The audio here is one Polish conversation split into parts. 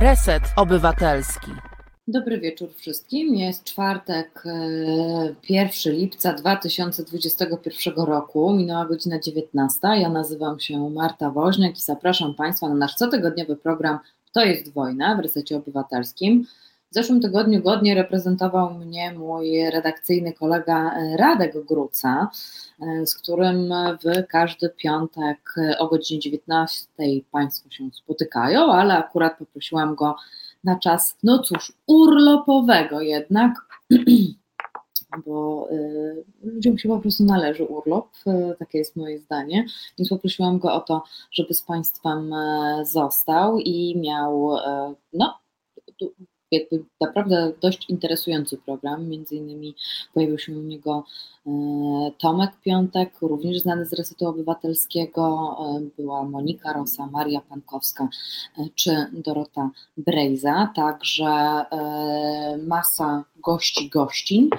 Reset Obywatelski. Dobry wieczór wszystkim. Jest czwartek, 1 e, lipca 2021 roku. Minęła godzina 19. Ja nazywam się Marta Woźniak i zapraszam Państwa na nasz cotygodniowy program To jest wojna w Resecie Obywatelskim. W zeszłym tygodniu godnie reprezentował mnie mój redakcyjny kolega e, Radek Gruca, e, z którym w każdy piątek o godzinie 19 Państwo się spotykają, ale akurat poprosiłam go na czas, no cóż, urlopowego jednak, bo y, ludziom się po prostu należy urlop, takie jest moje zdanie, więc poprosiłam go o to, żeby z Państwem został i miał, no, jakby naprawdę dość interesujący program. Między innymi pojawił się u niego e, Tomek Piątek, również znany z Resetu Obywatelskiego, e, była Monika Rosa, Maria Pankowska e, czy Dorota Brejza, także masa gości, gościń,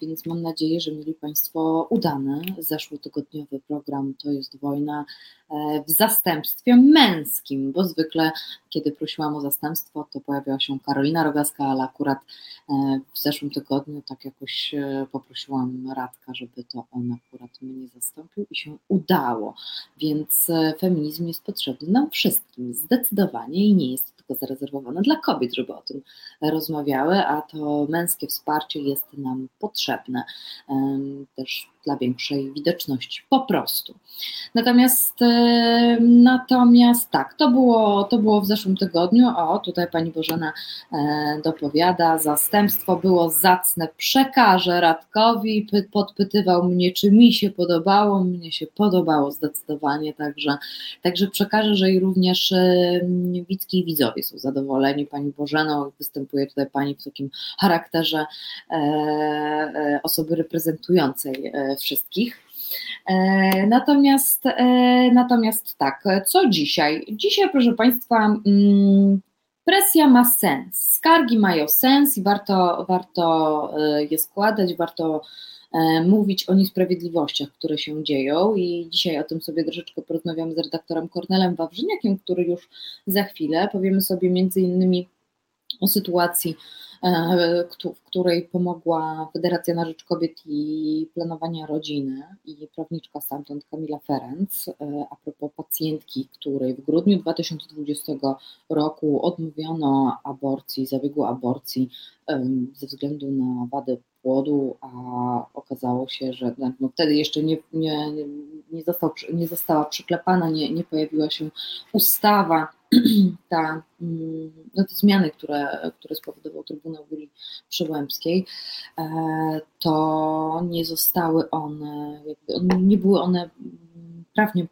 więc mam nadzieję, że mieli Państwo udany zeszłotygodniowy program. To jest wojna w zastępstwie męskim, bo zwykle kiedy prosiłam o zastępstwo, to pojawiała się Karolina Rogaska, ale akurat e, w zeszłym tygodniu tak jakoś e, poprosiłam Radka, żeby to on akurat mnie zastąpił i się udało, więc e, feminizm jest potrzebny nam wszystkim, zdecydowanie i nie jest tylko zarezerwowane dla kobiet, żeby o tym rozmawiały, a to męskie wsparcie jest nam potrzebne. Też dla większej widoczności, po prostu. Natomiast, natomiast tak, to było, to było w zeszłym tygodniu. O, tutaj pani Bożena e, dopowiada, zastępstwo było zacne, przekażę Radkowi, podpytywał mnie, czy mi się podobało, mnie się podobało zdecydowanie, także, także przekażę, że i również widzki i widzowie są zadowoleni pani Bożeną, występuje tutaj pani w takim charakterze e, e, osoby reprezentującej wszystkich. E, natomiast, e, natomiast tak, co dzisiaj? Dzisiaj, proszę Państwa, mm, presja ma sens, skargi mają sens i warto, warto e, je składać, warto mówić o niesprawiedliwościach, które się dzieją i dzisiaj o tym sobie troszeczkę porozmawiamy z redaktorem Kornelem Wawrzyniakiem, który już za chwilę powiemy sobie między innymi o sytuacji w której pomogła Federacja na Rzecz Kobiet i Planowania Rodziny i prawniczka stamtąd Kamila Ferenc. E, a propos pacjentki, której w grudniu 2020 roku odmówiono aborcji, zabiegu aborcji ze względu na wadę płodu, a okazało się, że no, wtedy jeszcze nie, nie, nie, został, nie została przyklepana, nie, nie pojawiła się ustawa, ta, mm, no te zmiany, które, które spowodował Trybunał Julii Przyłębskiej, e, to nie zostały one, jakby, nie były one prawnie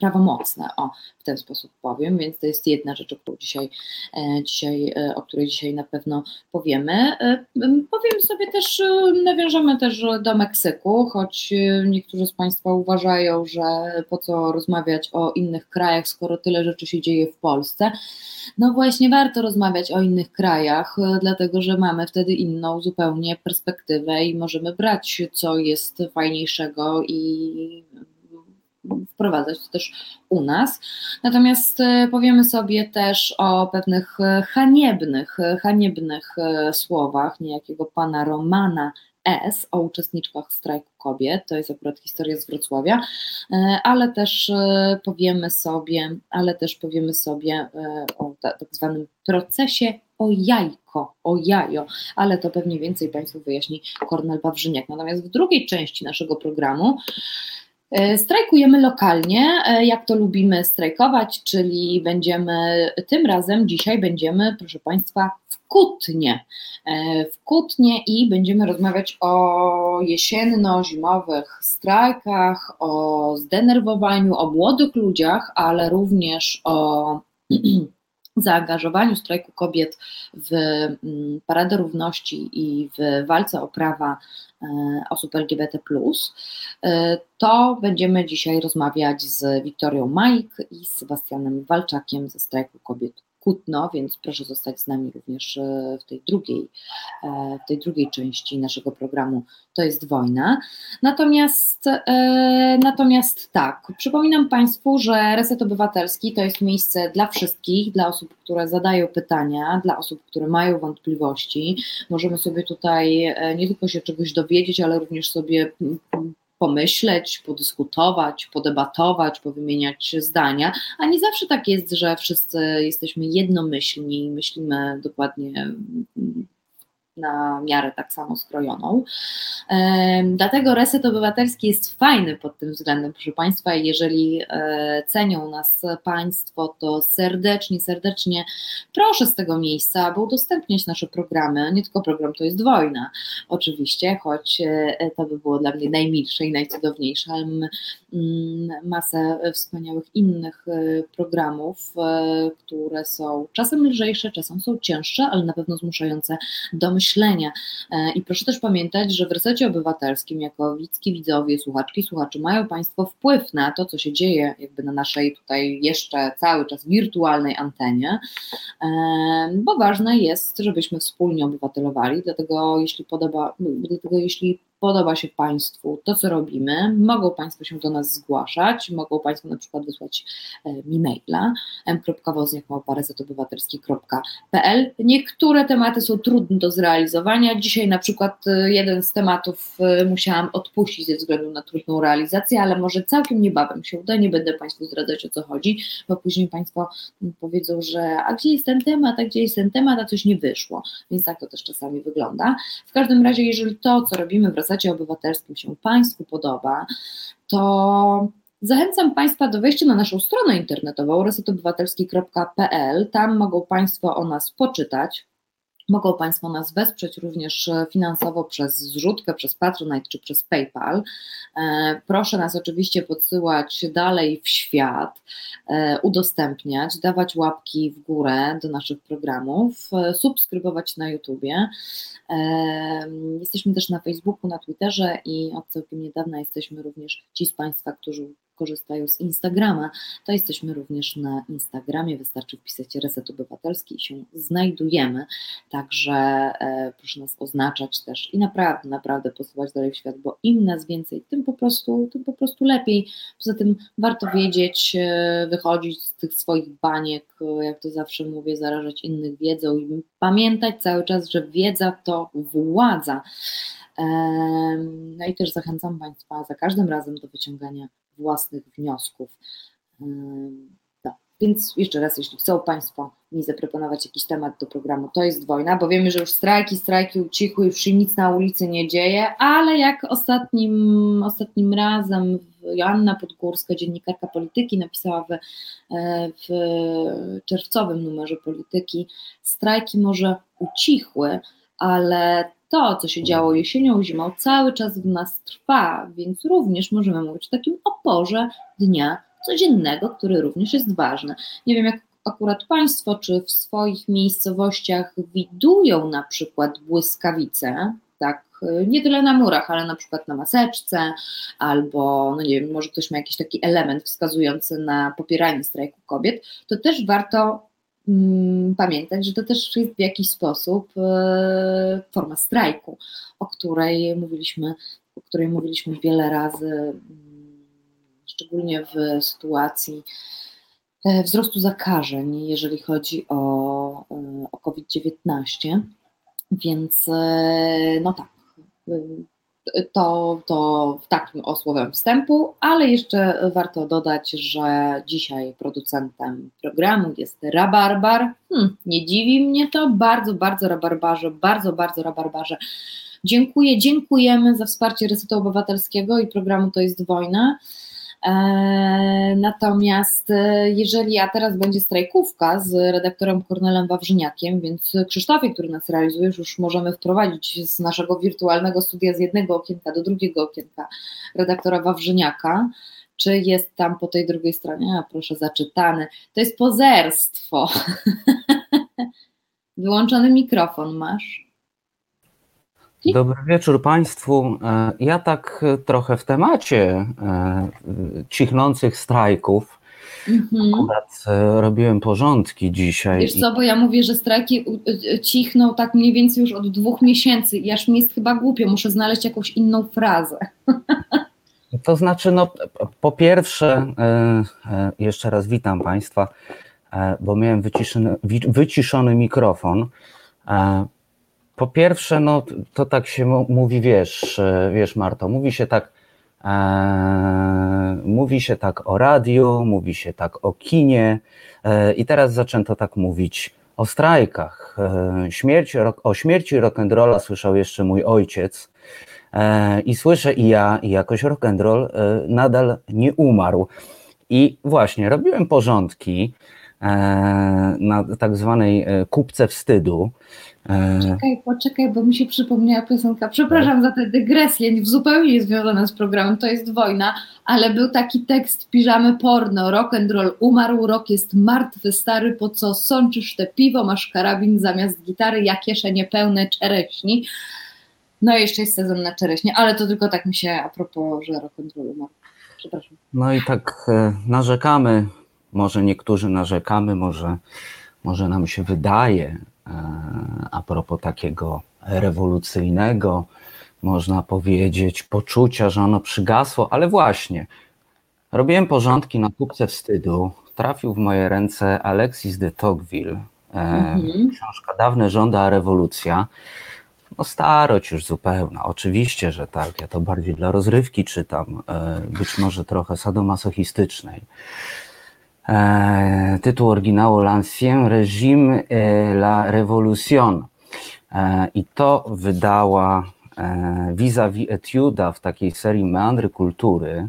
prawomocne, o, w ten sposób powiem, więc to jest jedna rzecz, o której dzisiaj, e, dzisiaj, e, o której dzisiaj na pewno powiemy. E, powiem sobie też, nawiążemy też do Meksyku, choć niektórzy z Państwa uważają, że po co rozmawiać o innych krajach, skoro tyle rzeczy się dzieje w Polsce. No właśnie warto rozmawiać o innych krajach, dlatego że mamy wtedy inną zupełnie perspektywę i możemy brać, co jest fajniejszego i wprowadzać to też u nas. Natomiast e, powiemy sobie też o pewnych e, haniebnych, e, haniebnych słowach niejakiego pana Romana S. o uczestniczkach strajku kobiet, to jest akurat historia z Wrocławia, ale też powiemy sobie, ale też powiemy sobie o tak zwanym procesie o jajko, o jajo, ale to pewnie więcej Państwu wyjaśni Kornel Wawrzyniak. Natomiast w drugiej części naszego programu strajkujemy lokalnie, e, jak to lubimy strajkować, czyli będziemy tym razem, dzisiaj będziemy, proszę Państwa, w Kutnie. E, w Kutnie i będziemy rozmawiać o jesienno-zimowych strajkach, o zdenerwowaniu, o młodych ludziach, ale również o zaangażowaniu strajku kobiet w mm, Paradę Równości i w walce o prawa e, osób LGBT, e, to będziemy dzisiaj rozmawiać z Wiktorią Majk i z Sebastianem Walczakiem ze strajku kobiet Kutno, więc proszę zostać z nami również e, w tej drugiej, e, w tej drugiej części naszego programu To jest wojna. Natomiast, e, natomiast tak, przypominam Państwu, że Reset Obywatelski to jest miejsce dla wszystkich, dla osób, które zadają pytania, dla osób, które mają wątpliwości. Możemy sobie tutaj nie tylko się czegoś dowiedzieć, ale również sobie pomyśleć, podyskutować, podebatować, powymieniać zdania, a nie zawsze tak jest, że wszyscy jesteśmy jednomyślni i myślimy dokładnie na miarę tak samo skrojoną. Dlatego reset obywatelski jest fajny pod tym względem, proszę Państwa. Jeżeli e, cenią nas Państwo, to serdecznie, serdecznie proszę z tego miejsca, aby udostępniać nasze programy. Nie tylko program to jest wojna, oczywiście, choć e, to by było dla mnie najmilsze i najcudowniejsze, ale mm, masę wspaniałych innych e, programów, które są czasem lżejsze, czasem są cięższe, ale na pewno zmuszające do myślenia myślenia. E, I proszę też pamiętać, że w resecie obywatelskim, jako widzki widzowie, słuchaczki, słuchacze, mają Państwo wpływ na to, co się dzieje jakby na naszej tutaj jeszcze cały czas wirtualnej antenie, e, bo ważne jest, żebyśmy wspólnie obywatelowali, dlatego jeśli podoba, dlatego jeśli podoba się Państwu to, co robimy, mogą Państwo się do nas zgłaszać, mogą Państwo na przykład wysłać e, mi maila m.wozniak.obywatelski.pl Niektóre tematy są trudne do zrealizowania. Dzisiaj na przykład e, jeden z tematów e, musiałam odpuścić ze względu na trudną realizację, ale może całkiem niebawem się uda, nie będę Państwu zdradzać o co chodzi, bo później Państwo powiedzą, że a gdzie jest ten temat, a gdzie jest ten temat, a coś nie wyszło, więc tak to też czasami wygląda. W każdym razie, jeżeli to, co robimy wraz Gazecie Obywatelskim się Państwu podoba, to Zachęcam Państwa do wejścia na naszą stronę internetową resetobywatelski.pl. Tam mogą Państwo o nas poczytać. Mogą Państwo nas wesprzeć również finansowo przez zrzutkę, przez Patronite czy przez PayPal. E, proszę nas oczywiście podsyłać dalej w świat, e, udostępniać, dawać łapki w górę do naszych programów, e, subskrybować na YouTubie. Jesteśmy też na Facebooku, na Twitterze i od całkiem niedawna jesteśmy również ci z Państwa, którzy korzystają z Instagrama, to jesteśmy również na Instagramie. Wystarczy wpisać Reset Obywatelski i się znajdujemy. Także e, proszę nas oznaczać też i naprawdę, naprawdę posuwać dalej w świat, bo im nas więcej, tym po prostu, tym po prostu lepiej. Poza tym warto wiedzieć, e, wychodzić z tych swoich baniek, e, jak to zawsze mówię, zarażać innych wiedzą i pamiętać cały czas, że wiedza to władza. No i też zachęcam Państwa za każdym razem do wyciągania własnych wniosków. Tak. Więc jeszcze raz, jeśli chcą Państwo mi zaproponować jakiś temat do programu, to jest wojna, bo wiemy, że już strajki, strajki ucichły, już się nic na ulicy nie dzieje, ale jak ostatnim, ostatnim razem Joanna Podgórska, dziennikarka polityki, napisała w, w czerwcowym numerze polityki, strajki może ucichły, ale to, co się działo jesienią, zimą, cały czas w nas trwa, więc również możemy mówić o takim oporze dnia codziennego, który również jest ważny. Nie wiem, jak akurat Państwo, czy w swoich miejscowościach widują na przykład błyskawice, tak, nie tyle na murach, ale na przykład na maseczce, albo, no nie wiem, może ktoś ma jakiś taki element wskazujący na popieranie strajku kobiet, to też warto pamiętać, że to też jest w jakiś sposób e, forma strajku, o której mówiliśmy, o której mówiliśmy wiele razy, mm, szczególnie w sytuacji e, wzrostu zakażeń, jeżeli chodzi o, e, o COVID-19. Więc no tak, to, to w takim osłowem wstępu, ale jeszcze warto dodać, że dzisiaj producentem programu jest Rabarbar. Hmm, nie dziwi mnie to, bardzo, bardzo Rabarbarze, bardzo, bardzo Rabarbarze. Dziękuję, dziękujemy za wsparcie Resetu Obywatelskiego i programu To jest wojna. E, natomiast e, jeżeli, a teraz będzie strajkówka z redaktorem Kornelem Wawrzyniakiem, więc Krzysztofie, który nas realizuje, już możemy wprowadzić z naszego wirtualnego studia z jednego okienka do drugiego okienka redaktora Wawrzyniaka. Czy jest tam po tej drugiej stronie? A proszę, zaczytany. To jest pozerstwo. Wyłączony mikrofon masz. Dobry wieczór Państwu. Ja tak trochę w temacie e, cichnących strajków Mhm. Akurat e, robiłem porządki dzisiaj. Wiesz co, bo ja mówię, że strajki cichną tak mniej więcej już od dwóch miesięcy i aż mi jest chyba głupio, muszę znaleźć jakąś inną frazę. To znaczy, no, po pierwsze, e, e, jeszcze raz witam Państwa, e, bo miałem wyciszony, wyciszony mikrofon. Po pierwsze, no, to tak się mówi, wiesz, e, wiesz, Marto, mówi się tak, e, mówi się tak o radiu, mówi się tak o kinie e, i teraz zaczęto tak mówić o strajkach. E, Śmierć, rock- o śmierci rock'n'rolla słyszał jeszcze mój ojciec, E, I słyszę i ja, i jakoś rock'n'roll e, nadal nie umarł. I właśnie robiłem porządki na tak zwanej kupce wstydu. E, Czekaj, poczekaj, bo mi się przypomniała piosenka. Przepraszam za tę dygresję, zupełnie niezwiązana z programem, to jest wojna, ale był taki tekst piżamy porno, rock and roll umarł, rok jest martwy, stary, po co sączysz te piwo, masz karabin zamiast gitary, ja kieszenie pełne czereśni. No i jeszcze jest sezon na czereśnie, ale to tylko tak mi się a propos, że rock and roll umarł. Przepraszam. No i tak e, narzekamy, może niektórzy narzekamy, może, może nam się wydaje, a propos takiego rewolucyjnego, można powiedzieć, poczucia, że ono przygasło, ale właśnie, robiłem porządki na kupce wstydu, trafił w moje ręce Alexis de Tocqueville, e, Mhm. książka Dawne rządy, a rewolucja. No starość już zupełna, oczywiście, że tak. Ja to bardziej dla rozrywki czytam, e, być może trochę sadomasochistycznej. E, Tytuł oryginału L'Ancien Régime la Révolution. E, I to wydała e, vis-a-vis Etiuda w takiej serii Meandry Kultury.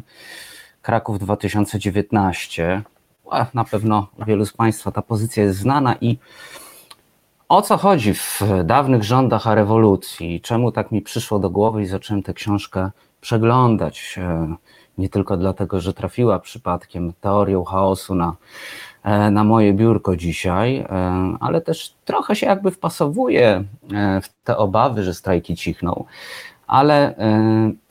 Kraków 2019. A, Na pewno wielu z Państwa ta pozycja jest znana i o co chodzi w dawnych rządach a rewolucji? Czemu tak mi przyszło do głowy i zacząłem tę książkę przeglądać? Nie tylko dlatego, że trafiła przypadkiem teorią chaosu na, e, na moje biurko dzisiaj, e, ale też trochę się jakby wpasowuje e, w te obawy, że strajki cichną. Ale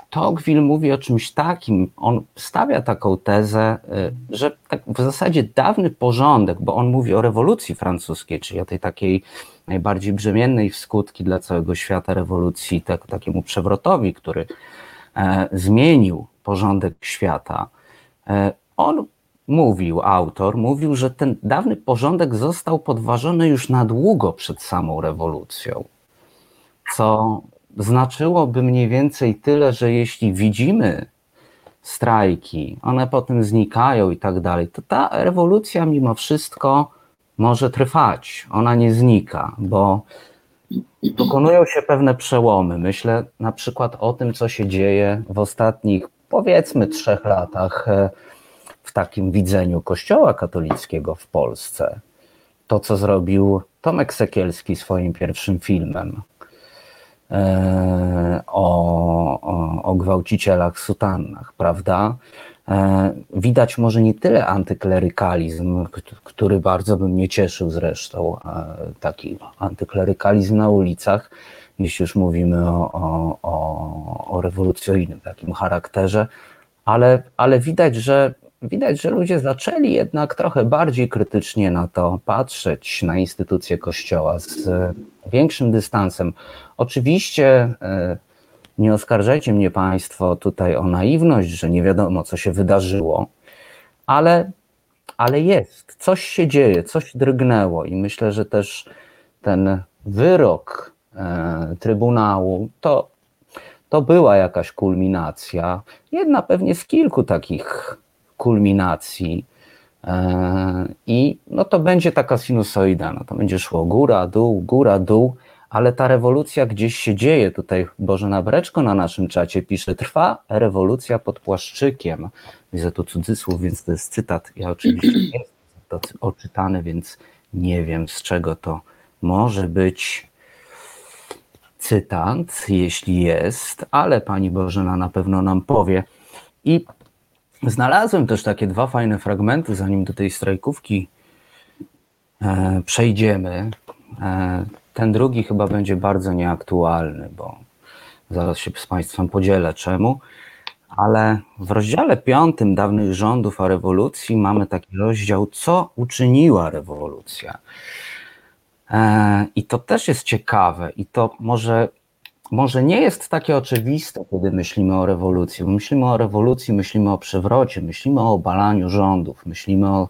Tocqueville mówi o czymś takim, on stawia taką tezę, że tak w zasadzie dawny porządek, bo on mówi o rewolucji francuskiej, czyli o tej takiej najbardziej brzemiennej w skutki dla całego świata rewolucji, tak, takiemu przewrotowi, który zmienił porządek świata. E, on mówił, autor mówił, że ten dawny porządek został podważony już na długo przed samą rewolucją co znaczyłoby mniej więcej tyle, że jeśli widzimy strajki, one potem znikają i tak dalej, to ta rewolucja mimo wszystko może trwać. Ona nie znika, bo dokonują się pewne przełomy. Myślę na przykład o tym, co się dzieje w ostatnich, powiedzmy, trzech latach e, w takim widzeniu Kościoła katolickiego w Polsce. To, co zrobił Tomek Sekielski swoim pierwszym filmem e, o, o, o gwałcicielach sutannach, prawda? E, Widać może nie tyle antyklerykalizm, który bardzo by mnie cieszył zresztą, taki antyklerykalizm na ulicach, jeśli już mówimy o, o, o, rewolucyjnym takim charakterze, ale, ale widać, że widać, że ludzie zaczęli jednak trochę bardziej krytycznie na to patrzeć, na instytucje Kościoła z e, większym dystansem. Oczywiście e, nie oskarżajcie mnie Państwo tutaj o naiwność, że nie wiadomo, co się wydarzyło, ale, ale jest, coś się dzieje, coś drgnęło i myślę, że też ten wyrok Trybunału to, to była jakaś kulminacja, jedna pewnie z kilku takich kulminacji. E, I no to będzie taka sinusoida, no to będzie szło góra, dół, góra, dół, ale ta rewolucja gdzieś się dzieje. Tutaj Bożena Breczko na naszym czacie pisze, trwa rewolucja pod płaszczykiem. Widzę tu cudzysłów, więc to jest cytat. Ja oczywiście nie jestem oczytany, więc nie wiem z czego to może być cytat, jeśli jest, ale pani Bożena na pewno nam powie. I znalazłem też takie dwa fajne fragmenty, zanim do tej strajkówki e, przejdziemy. E, ten drugi chyba będzie bardzo nieaktualny, bo zaraz się z Państwem podzielę czemu, Ale w rozdziale piątym dawnych rządów o rewolucji mamy taki rozdział, co uczyniła rewolucja. E, I to też jest ciekawe, i to może, może nie jest takie oczywiste, kiedy myślimy o rewolucji. Bo myślimy o rewolucji, myślimy o przewrocie, myślimy o obalaniu rządów, myślimy o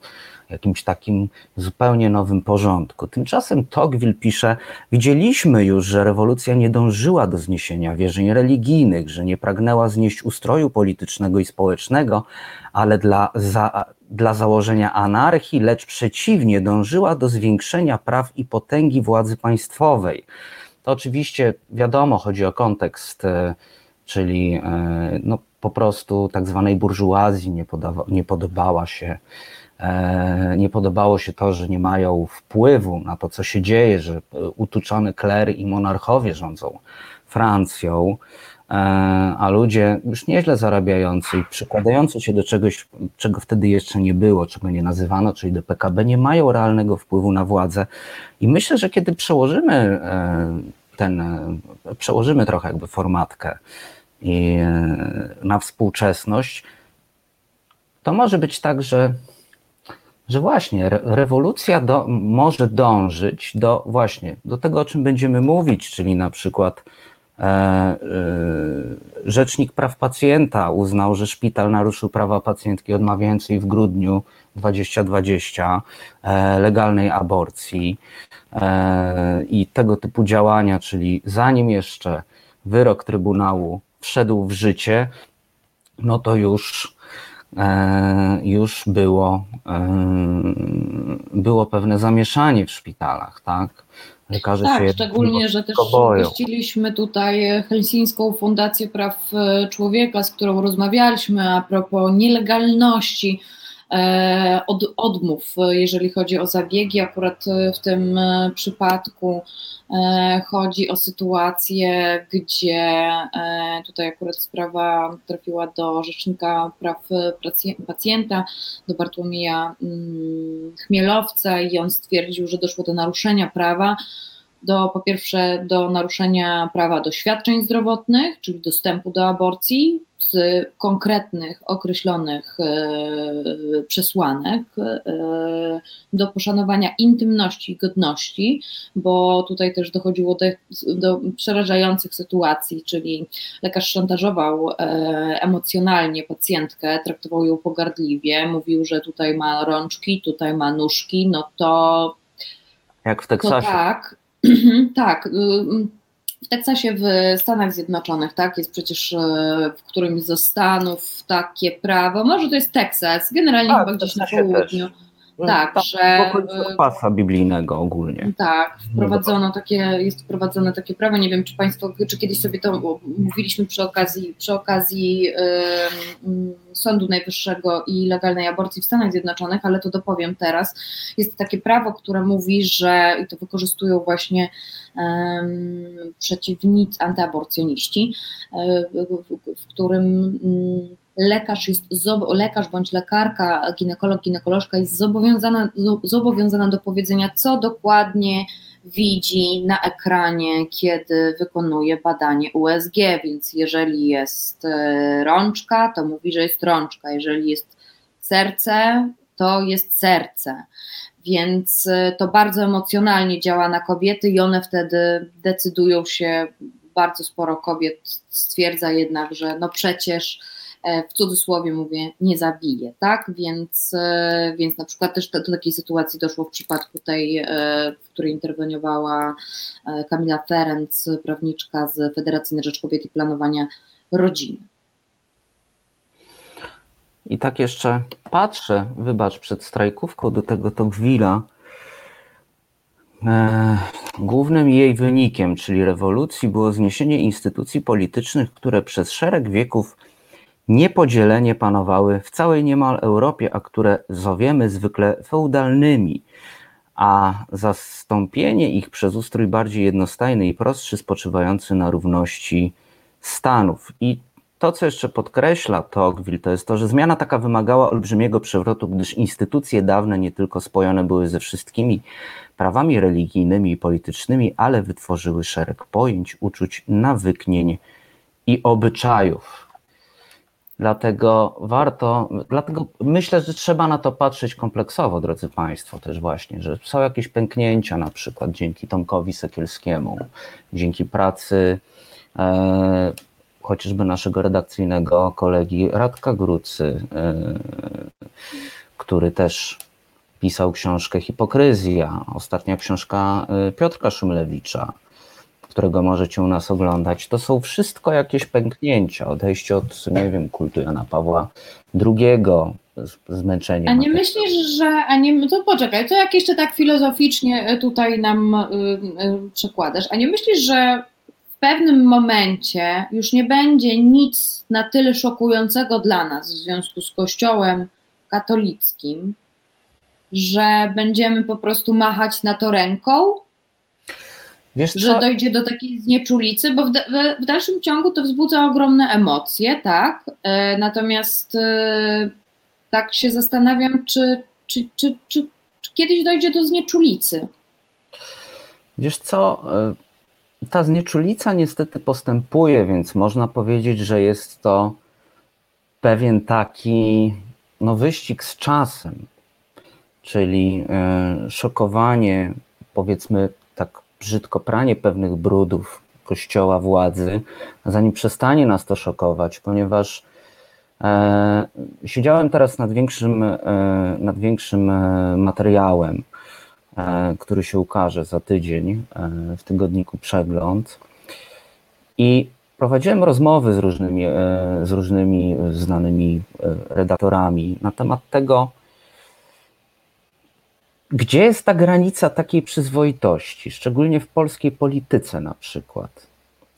jakimś takim zupełnie nowym porządku. Tymczasem Tocqueville pisze: Widzieliśmy już, że rewolucja nie dążyła do zniesienia wierzeń religijnych, że nie pragnęła znieść ustroju politycznego i społecznego, ale dla, za, dla założenia anarchii, lecz przeciwnie, dążyła do zwiększenia praw i potęgi władzy państwowej. To oczywiście wiadomo, chodzi o kontekst, e, czyli e, no, po prostu tak zwanej burżuazji nie, podawa, nie podobała się E, nie podobało się to, że nie mają wpływu na to, co się dzieje, że utuczony kler i monarchowie rządzą Francją, a ludzie już nieźle zarabiający i przykładający się do czegoś, czego wtedy jeszcze nie było, czego nie nazywano, czyli do PKB, nie mają realnego wpływu na władzę. I myślę, że kiedy przełożymy e, ten, przełożymy trochę jakby formatkę i na współczesność, to może być tak, że że właśnie rewolucja do, może dążyć do właśnie do tego, o czym będziemy mówić, czyli na przykład e, e, Rzecznik Praw Pacjenta uznał, że szpital naruszył prawa pacjentki, odmawiając jej w grudniu 2020 e, legalnej aborcji. E, i tego typu działania, czyli zanim jeszcze wyrok Trybunału wszedł w życie, no to już E, już było, e, było pewne zamieszanie w szpitalach, tak? Lekarze tak, szczególnie, że też boją. gościliśmy tutaj Helsińską Fundację Praw Człowieka, z którą rozmawialiśmy a propos nielegalności E, od, odmów, jeżeli chodzi o zabiegi. Akurat w tym e, przypadku e, chodzi o sytuację, gdzie tutaj akurat sprawa trafiła do Rzecznika Praw Pacjenta, do Bartłomieja mm, Chmielowca i on stwierdził, że doszło do naruszenia prawa do po pierwsze do naruszenia prawa do świadczeń zdrowotnych, czyli dostępu do aborcji, z konkretnych, określonych e, przesłanek e, do poszanowania intymności i godności, bo tutaj też dochodziło do, do przerażających sytuacji, czyli lekarz szantażował e, emocjonalnie pacjentkę, traktował ją pogardliwie, mówił, że tutaj ma rączki, tutaj ma nóżki, no to. Jak w Teksasie. tak, tak. Y, w Teksasie, w Stanach Zjednoczonych, tak, jest przecież e, w którymś ze stanów takie prawo, może to jest Teksas, generalnie tak, chyba gdzieś na południu. Też tak, tak że. pasa biblijnego ogólnie. Tak, wprowadzono takie, jest wprowadzone takie prawo. Nie wiem, czy Państwo, czy kiedyś sobie to mówiliśmy przy okazji, przy okazji yy, Sądu Najwyższego i legalnej aborcji w Stanach Zjednoczonych, ale to dopowiem teraz. Jest takie prawo, które mówi, że i to wykorzystują właśnie yy, przeciwnicy, antyaborcjoniści, yy, w, którym lekarz jest lekarz bądź lekarka, ginekolog, ginekolożka jest zobowiązana, zobowiązana do powiedzenia, co dokładnie widzi na ekranie, kiedy wykonuje badanie USG, więc jeżeli jest e, rączka, to mówi, że jest rączka, jeżeli jest serce, to jest serce. Więc e, to bardzo emocjonalnie działa na kobiety i one wtedy decydują się, bardzo sporo kobiet stwierdza jednak, że no przecież w cudzysłowie mówię, nie zabije, tak? Więc, e, więc na przykład też do, takiej sytuacji doszło w przypadku tej, e, w której interweniowała Kamila Ferenc, prawniczka z Federacji na Rzecz Kobiety i Planowania Rodziny. I tak jeszcze patrzę, wybacz, przed strajkówką do tego Tocqueville'a. Głównym jej wynikiem, czyli rewolucji, było zniesienie instytucji politycznych, które przez szereg wieków niepodzielenie panowały w całej niemal Europie, a które zowiemy zwykle feudalnymi, a zastąpienie ich przez ustrój bardziej jednostajny i prostszy, spoczywający na równości stanów. I to, co jeszcze podkreśla Tocqueville, to jest to, że zmiana taka wymagała olbrzymiego przewrotu, gdyż instytucje dawne nie tylko spojone były ze wszystkimi prawami religijnymi i politycznymi, ale wytworzyły szereg pojęć, uczuć, nawyknień i obyczajów. Dlatego warto, dlatego myślę, że trzeba na to patrzeć kompleksowo, drodzy Państwo, też właśnie, że są jakieś pęknięcia, na przykład dzięki Tomkowi Sekielskiemu, dzięki pracy e, chociażby naszego redakcyjnego kolegi Radka Grucy, e, który też pisał książkę Hipokryzja, ostatnia książka e, Piotrka Szymlewicza, którego możecie u nas oglądać, to są wszystko jakieś pęknięcia, odejście od, nie wiem, kultu Jana Pawła II, zmęczenie. A nie myślisz, że, a nie, to poczekaj, to jak jeszcze tak filozoficznie tutaj nam y, y, przekładasz, a nie myślisz, że w pewnym momencie już nie będzie nic na tyle szokującego dla nas w związku z Kościołem katolickim, że będziemy po prostu machać na to ręką Wiesz że co? dojdzie do takiej znieczulicy, bo w, w, w, dalszym ciągu to wzbudza ogromne emocje, tak? E, natomiast e, tak się zastanawiam, czy, czy, czy, czy, kiedyś dojdzie do znieczulicy. Wiesz co? E, ta znieczulica niestety postępuje, więc można powiedzieć, że jest to pewien taki no, wyścig z czasem, czyli e, szokowanie, powiedzmy brzydko pranie pewnych brudów kościoła władzy, zanim przestanie nas to szokować, ponieważ e, siedziałem teraz nad większym, e, nad większym e, materiałem, e, który się ukaże za tydzień e, w tygodniku Przegląd. I prowadziłem rozmowy z różnymi, e, z różnymi znanymi redaktorami na temat tego, gdzie jest ta granica takiej przyzwoitości, szczególnie w polskiej polityce na przykład?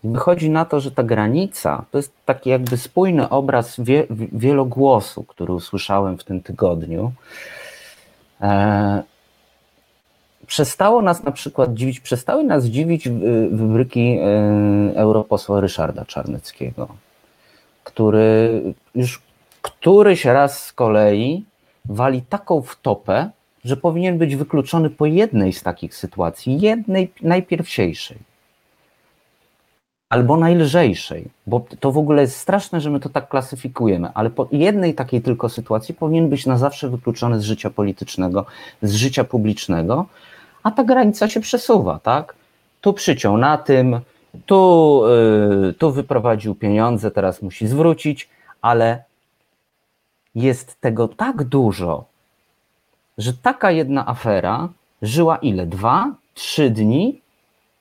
Wychodzi na to, że ta granica to jest taki jakby spójny obraz wie, wielogłosu, który usłyszałem w tym tygodniu. E, przestało nas na przykład dziwić, przestały nas dziwić wybryki e, europosła Ryszarda Czarneckiego, który już któryś raz z kolei wali taką wtopę, że powinien być wykluczony po jednej z takich sytuacji, jednej najpierwsiejszej. Albo najlżejszej, bo to w ogóle jest straszne, że my to tak klasyfikujemy, ale po jednej takiej tylko sytuacji powinien być na zawsze wykluczony z życia politycznego, z życia publicznego, a ta granica się przesuwa, tak? Tu przyciął na tym, tu, yy, tu wyprowadził pieniądze, teraz musi zwrócić, ale jest tego tak dużo, że taka jedna afera żyła ile? Dwa, trzy dni?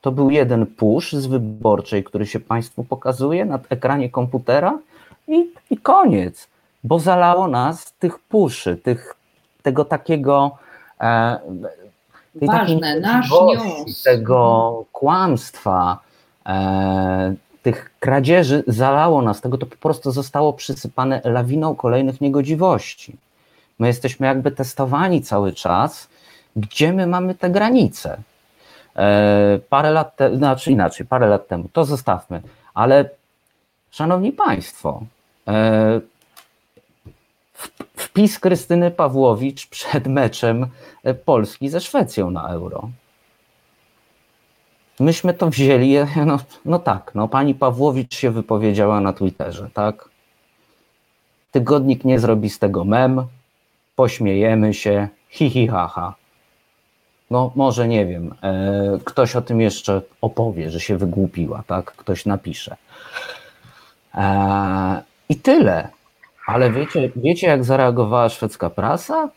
To był jeden push z wyborczej, który się Państwu pokazuje na ekranie komputera i, i koniec, bo zalało nas tych puszy, tych, tego takiego e, tej Ważne, nasz news. tego kłamstwa, e, tych kradzieży zalało nas, tego to po prostu zostało przysypane lawiną kolejnych niegodziwości. My jesteśmy jakby testowani cały czas, gdzie my mamy te granice. E, parę lat temu, znaczy inaczej, parę lat temu, to zostawmy, ale szanowni Państwo, e, wpis Krystyny Pawłowicz przed meczem Polski ze Szwecją na Euro. Myśmy to wzięli, no, no tak, no pani Pawłowicz się wypowiedziała na Twitterze, tak? Tygodnik nie zrobi z tego mem, pośmiejemy się, hi, hi, ha, ha. No może nie wiem, e, ktoś o tym jeszcze opowie, że się wygłupiła, tak? Ktoś napisze. E, I tyle. Ale wiecie, wiecie, jak zareagowała szwedzka prasa?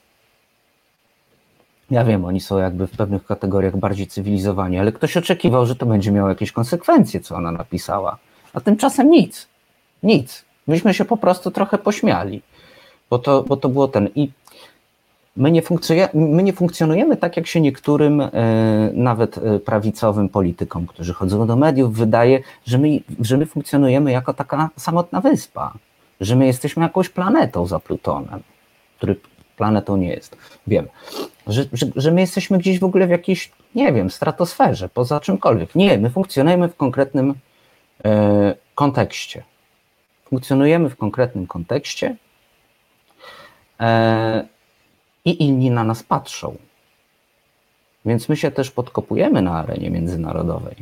Ja wiem, oni są jakby w pewnych kategoriach bardziej cywilizowani, ale ktoś oczekiwał, że to będzie miało jakieś konsekwencje, co ona napisała. A tymczasem nic. Nic. Myśmy się po prostu trochę pośmiali, bo to, bo to było ten. I My nie, my nie, funkcjonujemy tak, jak się niektórym, e, nawet e, prawicowym politykom, którzy chodzą do mediów, wydaje, że my, że my funkcjonujemy jako taka samotna wyspa, że my jesteśmy jakąś planetą za Plutonem, który planetą nie jest. Wiem, że, że, że my jesteśmy gdzieś w ogóle w jakiejś, nie wiem, stratosferze, poza czymkolwiek. Nie, my funkcjonujemy w konkretnym e, kontekście. Funkcjonujemy w konkretnym kontekście. E, i inni na nas patrzą. Więc my się też podkopujemy na arenie międzynarodowej.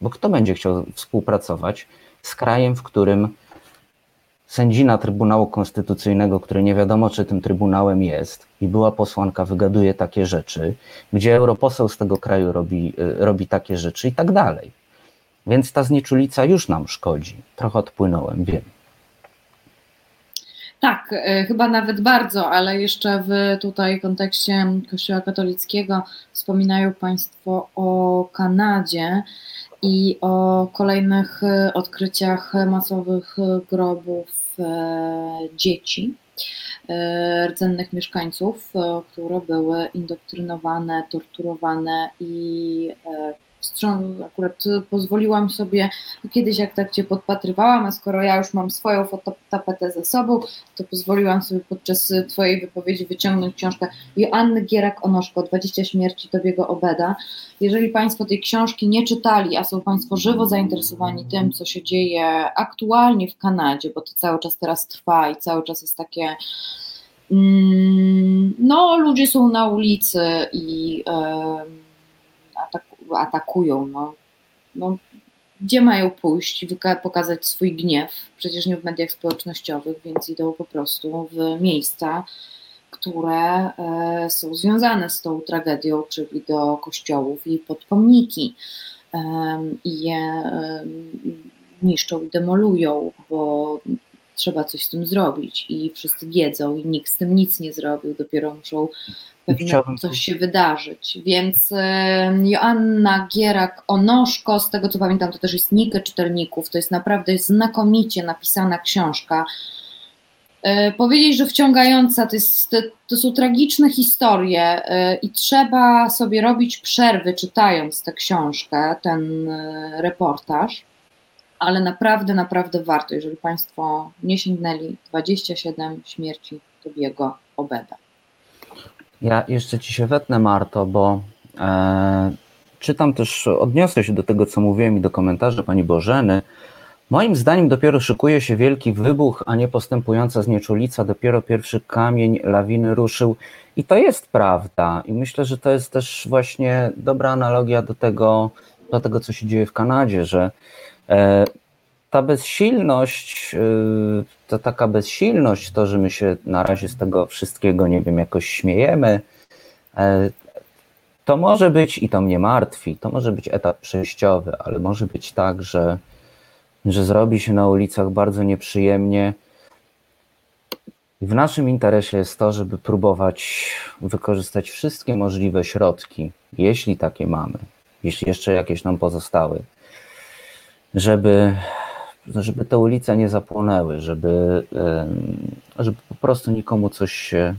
Bo kto będzie chciał współpracować z krajem, w którym sędzina Trybunału Konstytucyjnego, który nie wiadomo, czy tym Trybunałem jest, i była posłanka, wygaduje takie rzeczy, gdzie europoseł z tego kraju robi, y, robi takie rzeczy i tak dalej. Więc ta znieczulica już nam szkodzi. Trochę odpłynąłem, wiem. Tak, e, chyba nawet bardzo, ale jeszcze w tutaj kontekście Kościoła katolickiego wspominają Państwo o Kanadzie i o kolejnych e, odkryciach masowych grobów e, dzieci, rdzennych mieszkańców, które były indoktrynowane, torturowane i akurat pozwoliłam sobie kiedyś, jak tak Cię podpatrywałam, a skoro ja już mam swoją fototapetę ze sobą, to pozwoliłam sobie podczas Twojej wypowiedzi wyciągnąć książkę Joanny Gierak-Onoszko, 20 śmierci Tobiego Obeda. Jeżeli Państwo tej książki nie czytali, a są Państwo żywo zainteresowani tym, co się dzieje aktualnie w Kanadzie, bo to cały czas teraz trwa i cały czas jest takie mm, no, ludzie są na ulicy i atakują. No. No, gdzie mają pójść, pokazać swój gniew? Przecież nie w mediach społecznościowych, więc idą po prostu w miejsca, które e, są związane z tą tragedią, czyli do kościołów i pod pomniki. I je niszczą i demolują, bo trzeba coś z tym zrobić i wszyscy wiedzą i nikt z tym nic nie zrobił, dopiero muszą pewnie coś się wydarzyć. Więc Joanna Gierak-Onoszko, z tego co pamiętam, to też jest nikę czytelników, to jest naprawdę znakomicie napisana książka. E, powiedzieć, że wciągająca, to, jest, to są tragiczne historie e, i trzeba sobie robić przerwy czytając tę książkę, ten e, reportaż ale naprawdę, naprawdę warto, jeżeli Państwo nie sięgnęli 27 śmierci Tobiego Obeda. Ja jeszcze Ci się wetnę, Marto, bo e, czytam też, odniosę się do tego, co mówiłem i do komentarzy Pani Bożeny. Moim zdaniem dopiero szykuje się wielki wybuch, a nie postępująca znieczulica. Dopiero pierwszy kamień lawiny ruszył. I to jest prawda. I myślę, że to jest też właśnie dobra analogia do tego, do tego co się dzieje w Kanadzie, że ta bezsilność, e, to taka bezsilność, to, że my się na razie z tego wszystkiego, nie wiem, jakoś śmiejemy, e, to może być, i to mnie martwi, to może być etap przejściowy, ale może być tak, że, że zrobi się na ulicach bardzo nieprzyjemnie. W naszym interesie jest to, żeby próbować wykorzystać wszystkie możliwe środki, jeśli takie mamy, jeśli jeszcze jakieś nam pozostały, żeby, żeby te ulice nie zapłonęły, żeby, żeby po prostu nikomu coś się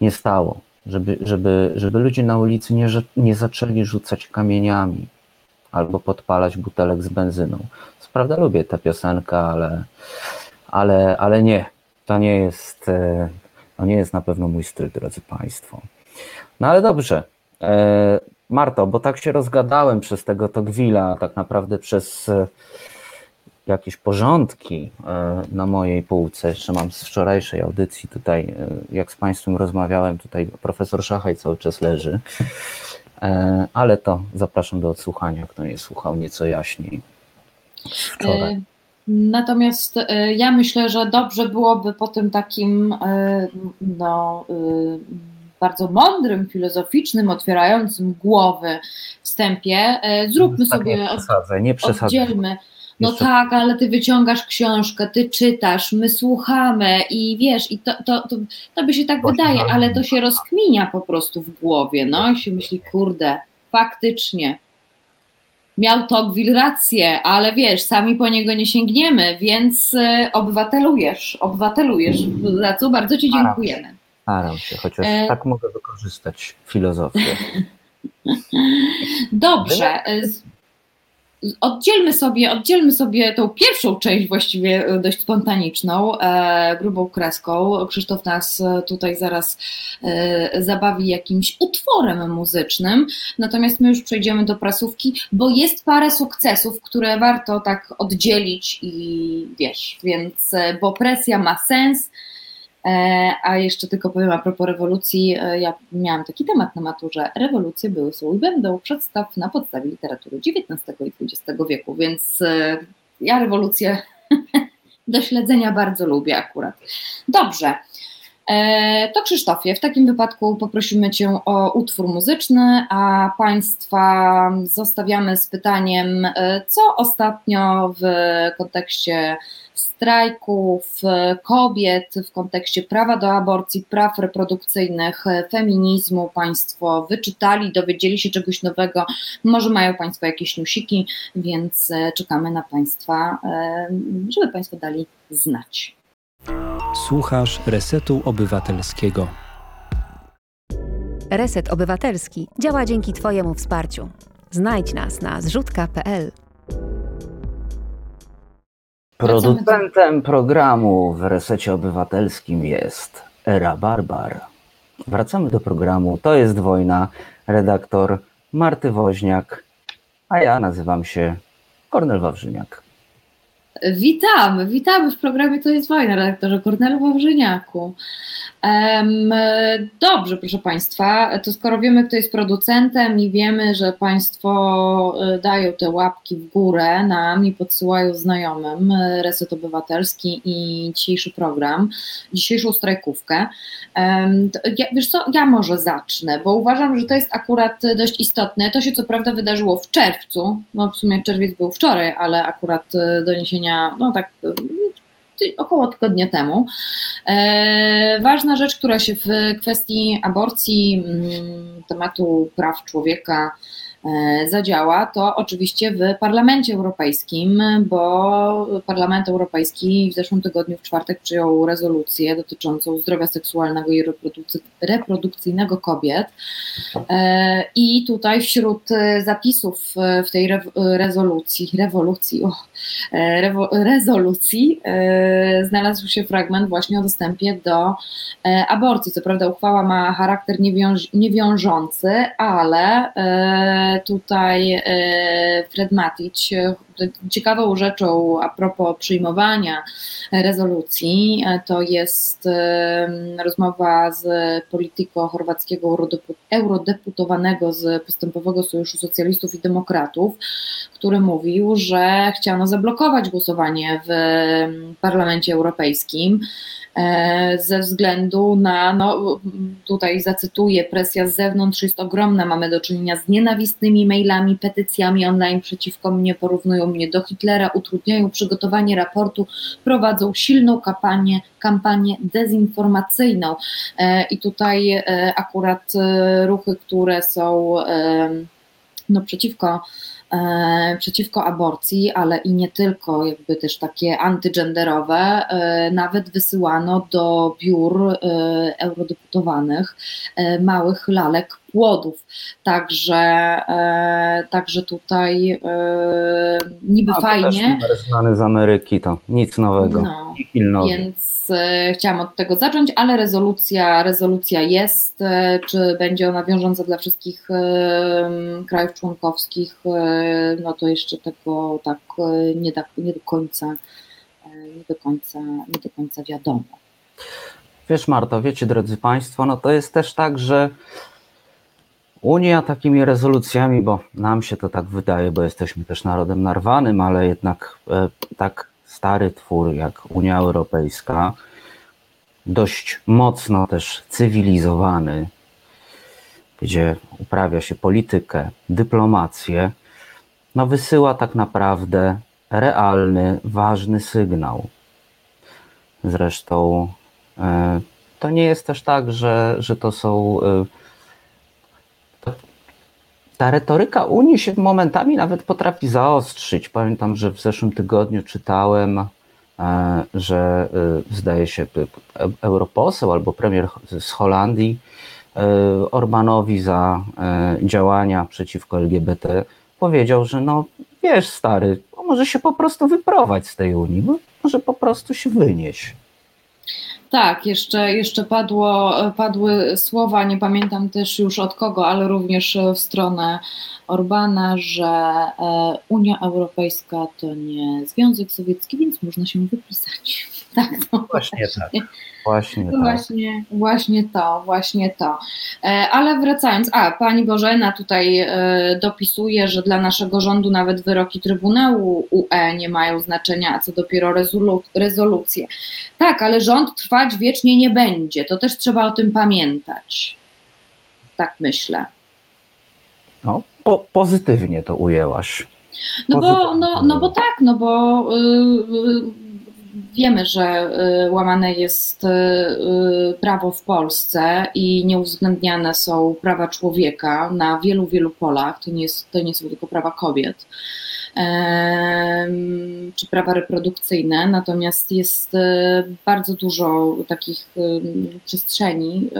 nie stało, żeby, żeby, żeby ludzie na ulicy nie, nie zaczęli rzucać kamieniami albo podpalać butelek z benzyną. Co prawda lubię tę piosenkę, ale, ale, ale nie, to nie jest, e, to nie jest na pewno mój styl, drodzy Państwo. No ale dobrze. Marto, bo tak się rozgadałem przez tego Togwila, tak naprawdę przez e, jakieś porządki e, na mojej półce. Jeszcze mam z wczorajszej audycji tutaj, e, jak z Państwem rozmawiałem, tutaj profesor Szachaj cały czas leży. Ale to zapraszam do odsłuchania, kto nie słuchał nieco jaśniej. Wczoraj. Natomiast ja myślę, że dobrze byłoby po tym takim no, bardzo mądrym, filozoficznym, otwierającym głowy wstępie, e, zróbmy tak sobie, nie przesadzę, nie przesadzę. oddzielmy. No Jeszcze... tak, ale ty wyciągasz książkę, ty czytasz, my słuchamy i wiesz, i to, to, to, to by się tak wydaje, ale to się rozkminia po prostu w głowie, no i się myśli, kurde, faktycznie, miał Tocqueville rację, ale wiesz, sami po niego nie sięgniemy, więc e, obywatelujesz, obywatelujesz, za co bardzo Ci dziękujemy. Staram się, chociaż e... tak mogę wykorzystać filozofię. Dobrze. E, oddzielmy sobie, oddzielmy sobie tą pierwszą część właściwie e, dość spontaniczną, e, grubą kreską. Krzysztof nas e, tutaj zaraz e, zabawi jakimś utworem muzycznym, natomiast my już przejdziemy do prasówki, bo jest parę sukcesów, które warto tak oddzielić i wiesz, więc, bo presja ma sens, a jeszcze tylko powiem a propos rewolucji, e, ja miałam taki temat na maturze. Rewolucje były, są i będą przedstaw na podstawie literatury XIX i XX wieku, więc e, ja rewolucję do śledzenia bardzo lubię akurat. Dobrze. E, to Krzysztofie, w takim wypadku poprosimy Cię o utwór muzyczny, a Państwa zostawiamy z pytaniem, e, co ostatnio w kontekście strajków kobiet, w kontekście prawa do aborcji, praw reprodukcyjnych, feminizmu Państwo wyczytali, dowiedzieli się czegoś nowego, może mają Państwo jakieś newsiki, więc e, czekamy na Państwa, żeby Państwo dali znać. Słuchasz Resetu Obywatelskiego. Reset Obywatelski działa dzięki Twojemu wsparciu. Znajdź nas na zrzutka.pl. Producentem programu w Resecie Obywatelskim jest Era Barbar. Wracamy do programu To jest wojna. Redaktor Marty Woźniak, a ja nazywam się Kornel Wawrzyniak. Witamy, witamy w programie To jest wojna, redaktorze Kornelu Wawrzyniaku. Dobrze, proszę Państwa, to skoro wiemy, kto jest producentem i wiemy, że Państwo e, dają te łapki w górę nam i podsyłają znajomym e, Reset Obywatelski i dzisiejszy program, dzisiejszą strajkówkę, ja, wiesz co, ja może zacznę, bo uważam, że to jest akurat dość istotne. To się co prawda wydarzyło w czerwcu, no w sumie czerwiec był wczoraj, ale akurat e, doniesienia, no tak około tygodnia temu. E, ważna rzecz, która się w kwestii aborcji, mm, tematu praw człowieka zadziała, to oczywiście w Parlamencie Europejskim, bo Parlament Europejski w zeszłym tygodniu w czwartek przyjął rezolucję dotyczącą zdrowia seksualnego i reprodukcyjnego kobiet. E, I tutaj wśród zapisów w tej rezolucji, rewolucji, rezolucji znalazł się fragment właśnie o dostępie do aborcji. Co prawda uchwała ma charakter niewiążący, ale tutaj e, Fred Matic e, ciekawą rzeczą a propos przyjmowania rezolucji e, to jest rozmowa z polityko chorwackiego eurodeputowanego z Postępowego Sojuszu Socjalistów i Demokratów, który mówił, że chciano zablokować głosowanie w Parlamencie Europejskim ze względu na, no tutaj zacytuję, presja z zewnątrz jest ogromna, mamy do czynienia z nienawistnymi mailami, petycjami online przeciwko mnie, porównują mnie do Hitlera, utrudniają przygotowanie raportu, prowadzą silną kampanię, kampanię dezinformacyjną. E, I tutaj e, akurat ruchy, które są no, przeciwko E, przeciwko aborcji, ale i nie tylko, jakby też takie antygenderowe, e, nawet wysyłano do biur e, eurodeputowanych małych lalek płodów. Także, także tutaj niby A, fajnie. Też znany z Ameryki, to nic nowego. No, więc E, chciałam od tego zacząć, ale rezolucja, rezolucja jest. E, czy będzie ona wiążąca dla wszystkich e, krajów członkowskich? No to jeszcze tego tak nie, da, nie do końca nie do końca, nie do końca wiadomo. Wiesz, Marto, wiecie, drodzy Państwo, no to jest też tak, że Unia takimi rezolucjami, bo nam się to tak wydaje, bo jesteśmy też narodem narwanym, ale jednak tak stary twór jak Unia Europejska, dość mocno też cywilizowany, gdzie uprawia się politykę, dyplomację, no wysyła tak naprawdę realny, ważny sygnał. Zresztą e, to nie jest też tak, że, że to są. E, ta retoryka Unii się momentami nawet potrafi zaostrzyć. Pamiętam, że w zeszłym tygodniu czytałem, e, że e, zdaje się europoseł albo premier z Holandii e, Orbanowi za działania przeciwko LGBT powiedział, że no wiesz stary, może się po prostu wyprowadź z tej Unii, może po prostu się wynieść. Tak, jeszcze, jeszcze padło, padły słowa, nie pamiętam też już od kogo, ale również w stronę Orbana, że e, Unia Europejska to nie Związek Sowiecki, więc można się wypisać. Tak, no Właśnie tak. Właśnie To tak. Właśnie, właśnie to, właśnie to. E, Ale wracając, a pani Bożena tutaj e, dopisuje, że dla naszego rządu nawet wyroki Trybunału UE nie mają znaczenia, a co dopiero rezolu- rezolucje. Tak, ale rząd trwać wiecznie nie będzie. To też trzeba o tym pamiętać. Tak myślę. No, po, pozytywnie to ujęłaś. No bo, no, no bo tak, no bo y, y, wiemy, że y, łamane jest y, y, prawo w Polsce i nieuwzględniane są prawa człowieka na wielu, wielu polach. To nie, jest, to nie są tylko prawa kobiet. Czy prawa reprodukcyjne, natomiast jest y, bardzo dużo takich y, przestrzeni,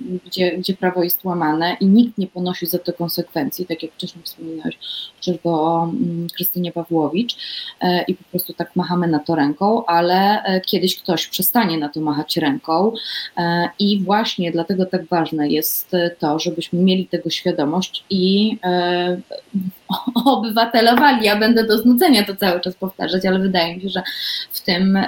y, gdzie, gdzie prawo jest łamane i nikt nie ponosi za to konsekwencji, tak jak wcześniej wspominałeś, chociażby o mm, Krystynie Pawłowicz e, i po prostu tak machamy na to ręką, ale e, kiedyś ktoś przestanie na to machać ręką e, i właśnie dlatego tak ważne jest e, to, żebyśmy mieli tego świadomość i e, obywatelowali. Ja będę do znudzenia to cały czas powtarzać, ale wydaje mi się, że w tym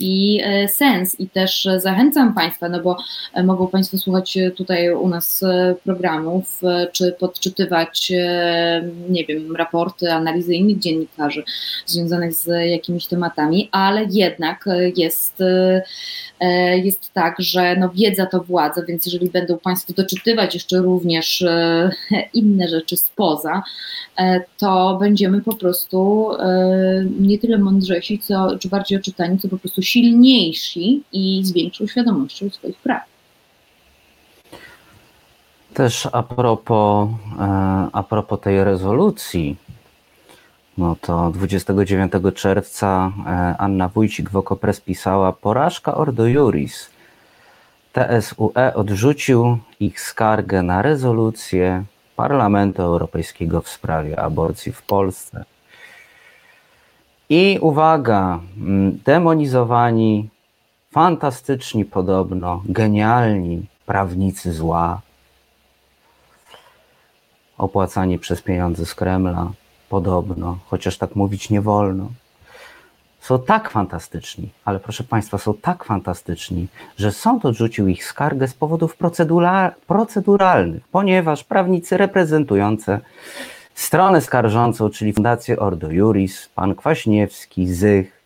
tkwi e, sens. I też e, zachęcam Państwa, no bo e, mogą Państwo słuchać tutaj u nas programów, czy podczytywać, nie wiem, raporty, analizy innych dziennikarzy związanych z jakimiś tematami, ale jednak jest, jest tak, że no wiedza to władza, więc jeżeli będą Państwo doczytywać jeszcze również inne rzeczy spoza, to będziemy po prostu nie tyle mądrzejsi, co, czy bardziej oczytani, co po prostu silniejsi i z większą świadomością swoich praw. Też a propos, e, a propos tej rezolucji, no to 29 czerwca e, Anna Wójcik w Okopres pisała porażka Ordo Juris. TSUE odrzucił ich skargę na rezolucję Parlamentu Europejskiego w sprawie aborcji w Polsce. I uwaga, mm, demonizowani, fantastyczni podobno, genialni prawnicy zła, opłacani przez pieniądze z Kremla, podobno, chociaż tak mówić nie wolno. Są tak fantastyczni, ale proszę Państwa, są tak fantastyczni, że sąd odrzucił ich skargę z powodów procedura- proceduralnych, ponieważ prawnicy reprezentujące stronę skarżącą, czyli Fundację Ordo Juris, pan Kwaśniewski, Zych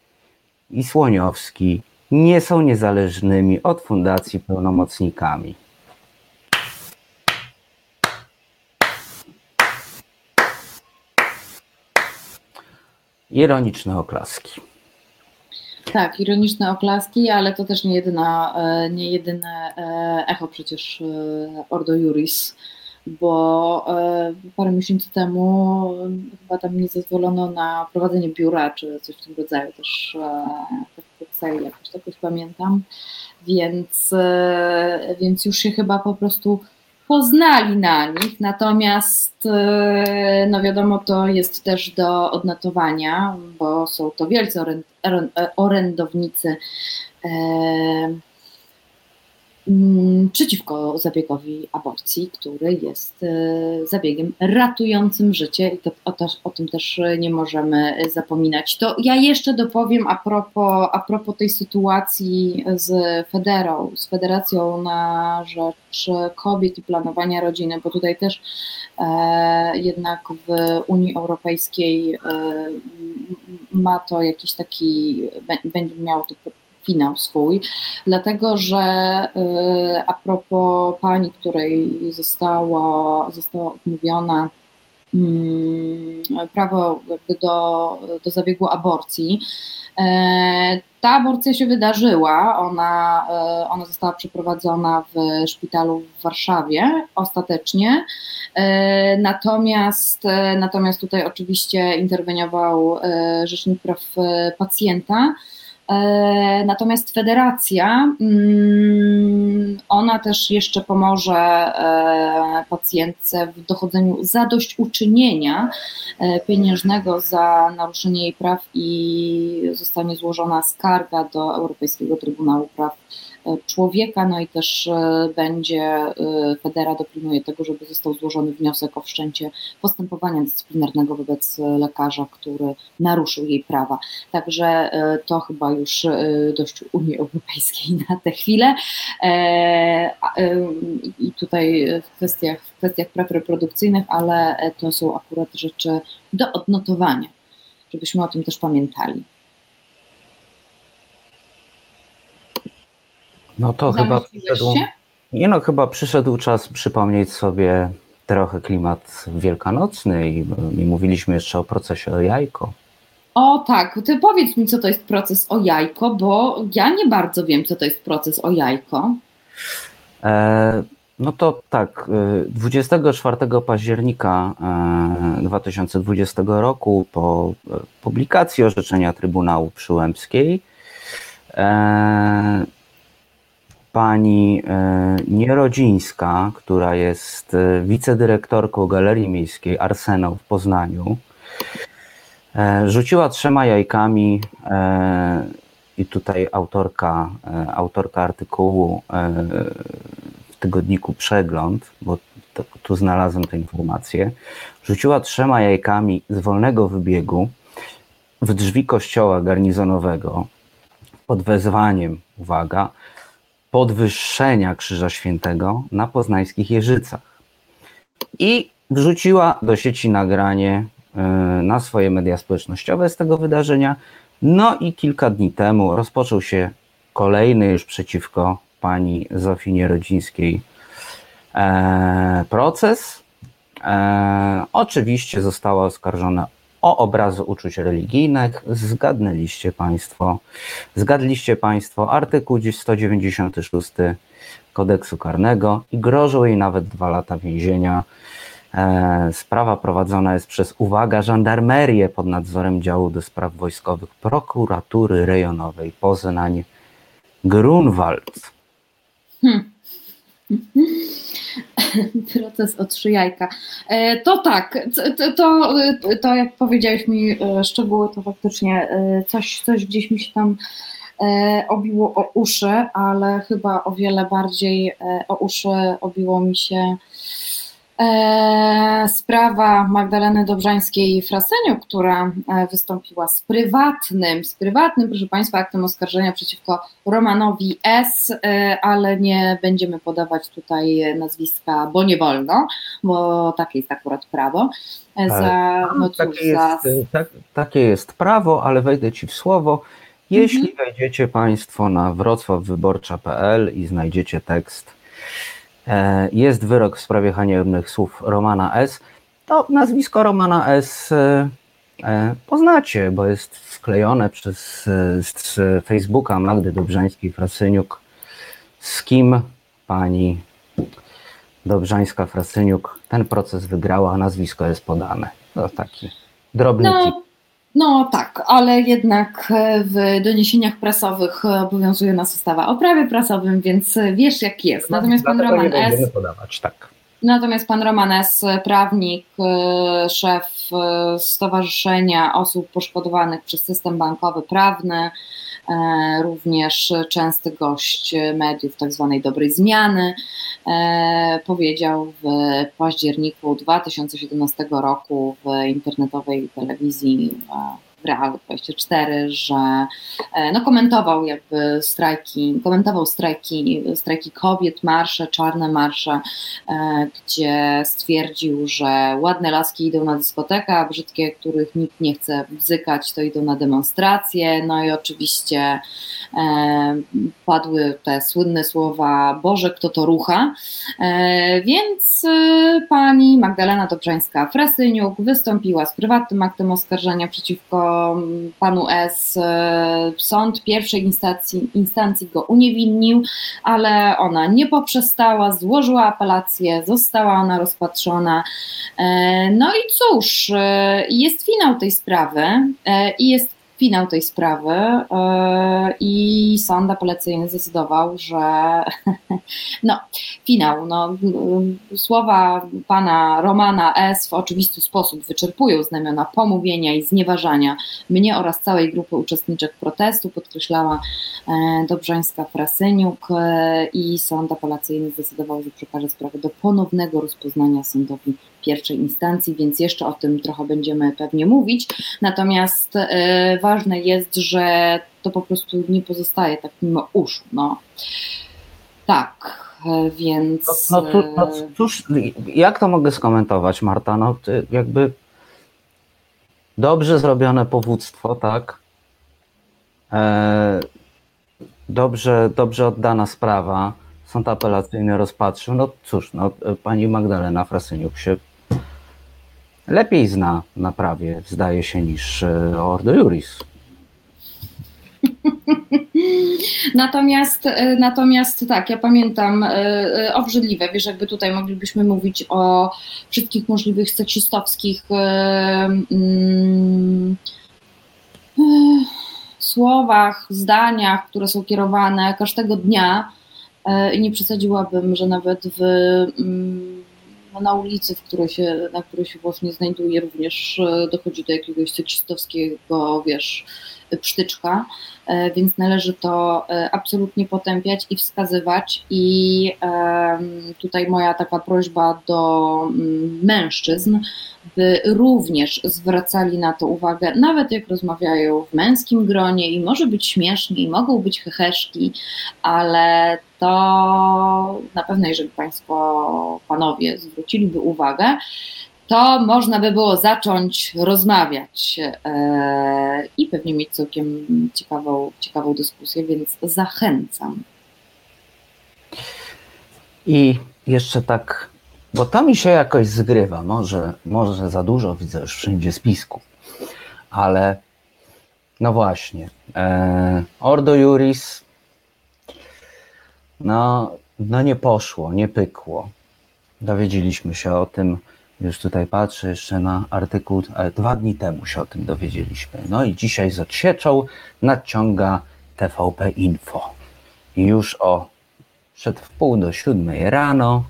i Słoniowski, nie są niezależnymi od fundacji pełnomocnikami. Ironiczne oklaski. Tak, ironiczne oklaski, ale to też nie, jedyna, e, nie jedyne e, echo przecież e, Ordo Juris, bo e, parę miesięcy temu e, chyba tam nie zezwolono na prowadzenie biura, czy coś w tym rodzaju też e, w Brukseli, jakoś tak pamiętam, więc, więc już się chyba po prostu poznali na nich, natomiast no wiadomo, to jest też do odnotowania, bo są to wielcy oręd, orę- orędownicy przeciwko zabiegowi aborcji, który jest e, zabiegiem ratującym życie i to, o, o tym też nie możemy zapominać. To ja jeszcze dopowiem a propos, a propos tej sytuacji z Federą, z Federacją na rzecz kobiet i planowania rodziny, bo tutaj też e, jednak w Unii Europejskiej e, ma to jakiś taki, bę- będzie miało to finał swój, dlatego że e, a propos pani, której została, została odmówiona mm, prawo do, do zabiegu aborcji. E, Ta aborcja się wydarzyła, ona, e, ona została przeprowadzona w szpitalu w Warszawie ostatecznie. E, Natomiast, natomiast tutaj oczywiście interweniował Rzecznik Praw Pacjenta. E, Natomiast federacja, mm, ona też jeszcze pomoże e, pacjentce w dochodzeniu zadośćuczynienia e, pieniężnego za naruszenie jej praw i zostanie złożona skarga do Europejskiego Trybunału Praw człowieka, no i też będzie, Federa dopilnuje tego, żeby został złożony wniosek o wszczęcie postępowania dyscyplinarnego wobec lekarza, który naruszył jej prawa. Także to chyba już dość Unii Europejskiej na tę chwilę. I tutaj w kwestiach, w kwestiach praw reprodukcyjnych, ale to są akurat rzeczy do odnotowania, żebyśmy o tym też pamiętali. No to chyba przyszedł, nie no, chyba przyszedł czas przypomnieć sobie trochę klimat wielkanocny i nie mówiliśmy jeszcze o procesie o jajko. O tak, ty powiedz mi, co to jest proces o jajko, bo ja nie bardzo wiem, co to jest proces o jajko. E, no to tak, 24 y, października 2020 e, roku po e, publikacji orzeczenia Trybunału Przyłębskiej e, pani Nierodzińska, która jest wicedyrektorką Galerii Miejskiej Arsenał w Poznaniu, rzuciła trzema jajkami i tutaj autorka, autorka artykułu tygodniku Przegląd, bo to, tu znalazłem tę informację, rzuciła trzema jajkami z wolnego wybiegu w drzwi kościoła garnizonowego pod wezwaniem, uwaga, podwyższenia Krzyża Świętego na poznańskich Jeżycach. I wrzuciła do sieci nagranie y, na swoje media społecznościowe z tego wydarzenia. No i kilka dni temu rozpoczął się kolejny już przeciwko pani Zofii Nierodzińskiej e, proces. E, oczywiście została oskarżona o obrazy uczuć religijnych. Zgadnęliście Państwo, zgadliście Państwo artykuł 196 kodeksu karnego i grożą jej nawet dwa lata więzienia. E, sprawa prowadzona jest przez, uwaga, żandarmerię pod nadzorem działu do spraw wojskowych prokuratury rejonowej Poznań Grunwald. Hmm. Proces o trzy jajka. E, to tak, to, to, to, jak powiedziałeś mi e, szczegóły, to faktycznie e, coś, coś gdzieś mi się tam obiło o uszy, ale chyba o wiele bardziej o uszy obiło mi się E, sprawa Magdaleny Dobrzańskiej-Fraseniu, która e, wystąpiła z prywatnym, z prywatnym, proszę Państwa, aktem oskarżenia przeciwko Romanowi S., e, ale nie będziemy podawać tutaj nazwiska, bo nie wolno, bo takie jest akurat prawo. Za, no cóż, takie, jest, tak, takie jest prawo, ale wejdę Ci w słowo. Jeśli mhm. wejdziecie Państwo na wrocławwyborcza.pl i znajdziecie tekst E, jest wyrok w sprawie haniebnych słów Romana S., to nazwisko Romana S. E, e, poznacie, bo jest wklejone przez z Facebooka Magdy Dobrzańskiej-Frasyniuk. Z kim pani Dobrzańska-Frasyniuk ten proces wygrała, nazwisko jest podane. To taki drobny no, tip. No tak, ale jednak e, w doniesieniach prasowych obowiązuje nas ustawa o prawie prasowym, więc wiesz jak jest. No, Natomiast pan Roman S. Podawać, tak. Natomiast pan Roman S., prawnik, e, szef e, Stowarzyszenia Osób Poszkodowanych przez System Bankowy Prawny, E, również częsty gość mediów tzw. Tak dobrej zmiany, e, powiedział w październiku 2017 roku w internetowej telewizji Real 24, że e, no, komentował jakby strajki, komentował strajki, strajki kobiet, marsze, czarne marsze, e, gdzie stwierdził, że ładne laski idą na dyskotekę, a brzydkie, których nikt nie chce bzykać, to idą na demonstracje. No i oczywiście e, padły te słynne słowa Boże, kto to rucha. Więc pani Magdalena Dobrzańska-Frasyniuk wystąpiła z prywatnym aktem oskarżenia przeciwko panu S. E, sąd pierwszej instancji, instancji go uniewinnił, ale ona nie poprzestała, złożyła apelację, została ona rozpatrzona. E, no i cóż, e, jest finał tej sprawy i jest finał tej sprawy i sąd apelacyjny zdecydował, że no, finał, no, słowa pana Romana S. w oczywisty sposób wyczerpują znamiona pomówienia i znieważania mnie oraz całej grupy uczestniczek protestu, podkreślała Dobrzańska Frasyniuk i sąd apelacyjny zdecydował, że przekaże sprawę do ponownego rozpoznania sądowi pierwszej instancji, więc jeszcze o tym trochę będziemy pewnie mówić. Natomiast e, ważne jest, że to po prostu nie pozostaje tak mimo uszu. No. Tak, e, więc. No, no, tu, no cóż, jak to mogę skomentować, Marta? No, jakby dobrze zrobione powództwo, tak? E, dobrze, dobrze oddana sprawa. Sąd apelacyjny rozpatrzył. No cóż, no, pani Magdalena Frasyniuk się lepiej zna na prawie, zdaje się, niż e, Ordo Juris. Natomiast, e, natomiast tak, ja pamiętam e, obrzydliwe, wiesz, jakby tutaj moglibyśmy mówić o wszystkich możliwych seksistowskich mm, słowach, zdaniach, które są kierowane każdego dnia i nie przesadziłabym, że nawet w mm, na ulicy, w której się, na której się właśnie znajduje, również e, dochodzi do jakiegoś seksistowskiego, wiesz, psztyczka, e, więc należy to e, absolutnie potępiać i wskazywać. I tutaj moja taka prośba do mm, mężczyzn, by również zwracali na to uwagę, nawet jak rozmawiają w męskim gronie i może być śmiesznie, i mogą być heheszki, ale to na pewno, jeżeli Państwo, Panowie, zwróciliby uwagę, to można by było zacząć rozmawiać e, i pewnie mieć całkiem ciekawą, ciekawą dyskusję, więc zachęcam. I jeszcze tak, bo to mi się jakoś zgrywa, może, może za dużo widzę już wszędzie spisku, ale no właśnie, e, Ordo Juris, no, no nie poszło, nie pykło. Dowiedzieliśmy się o tym już tutaj patrzę jeszcze na artykuł, dwa dni temu się o tym dowiedzieliśmy. No i dzisiaj z odsieczą nadciąga TVP Info. I już o przed wpół do siódmej rano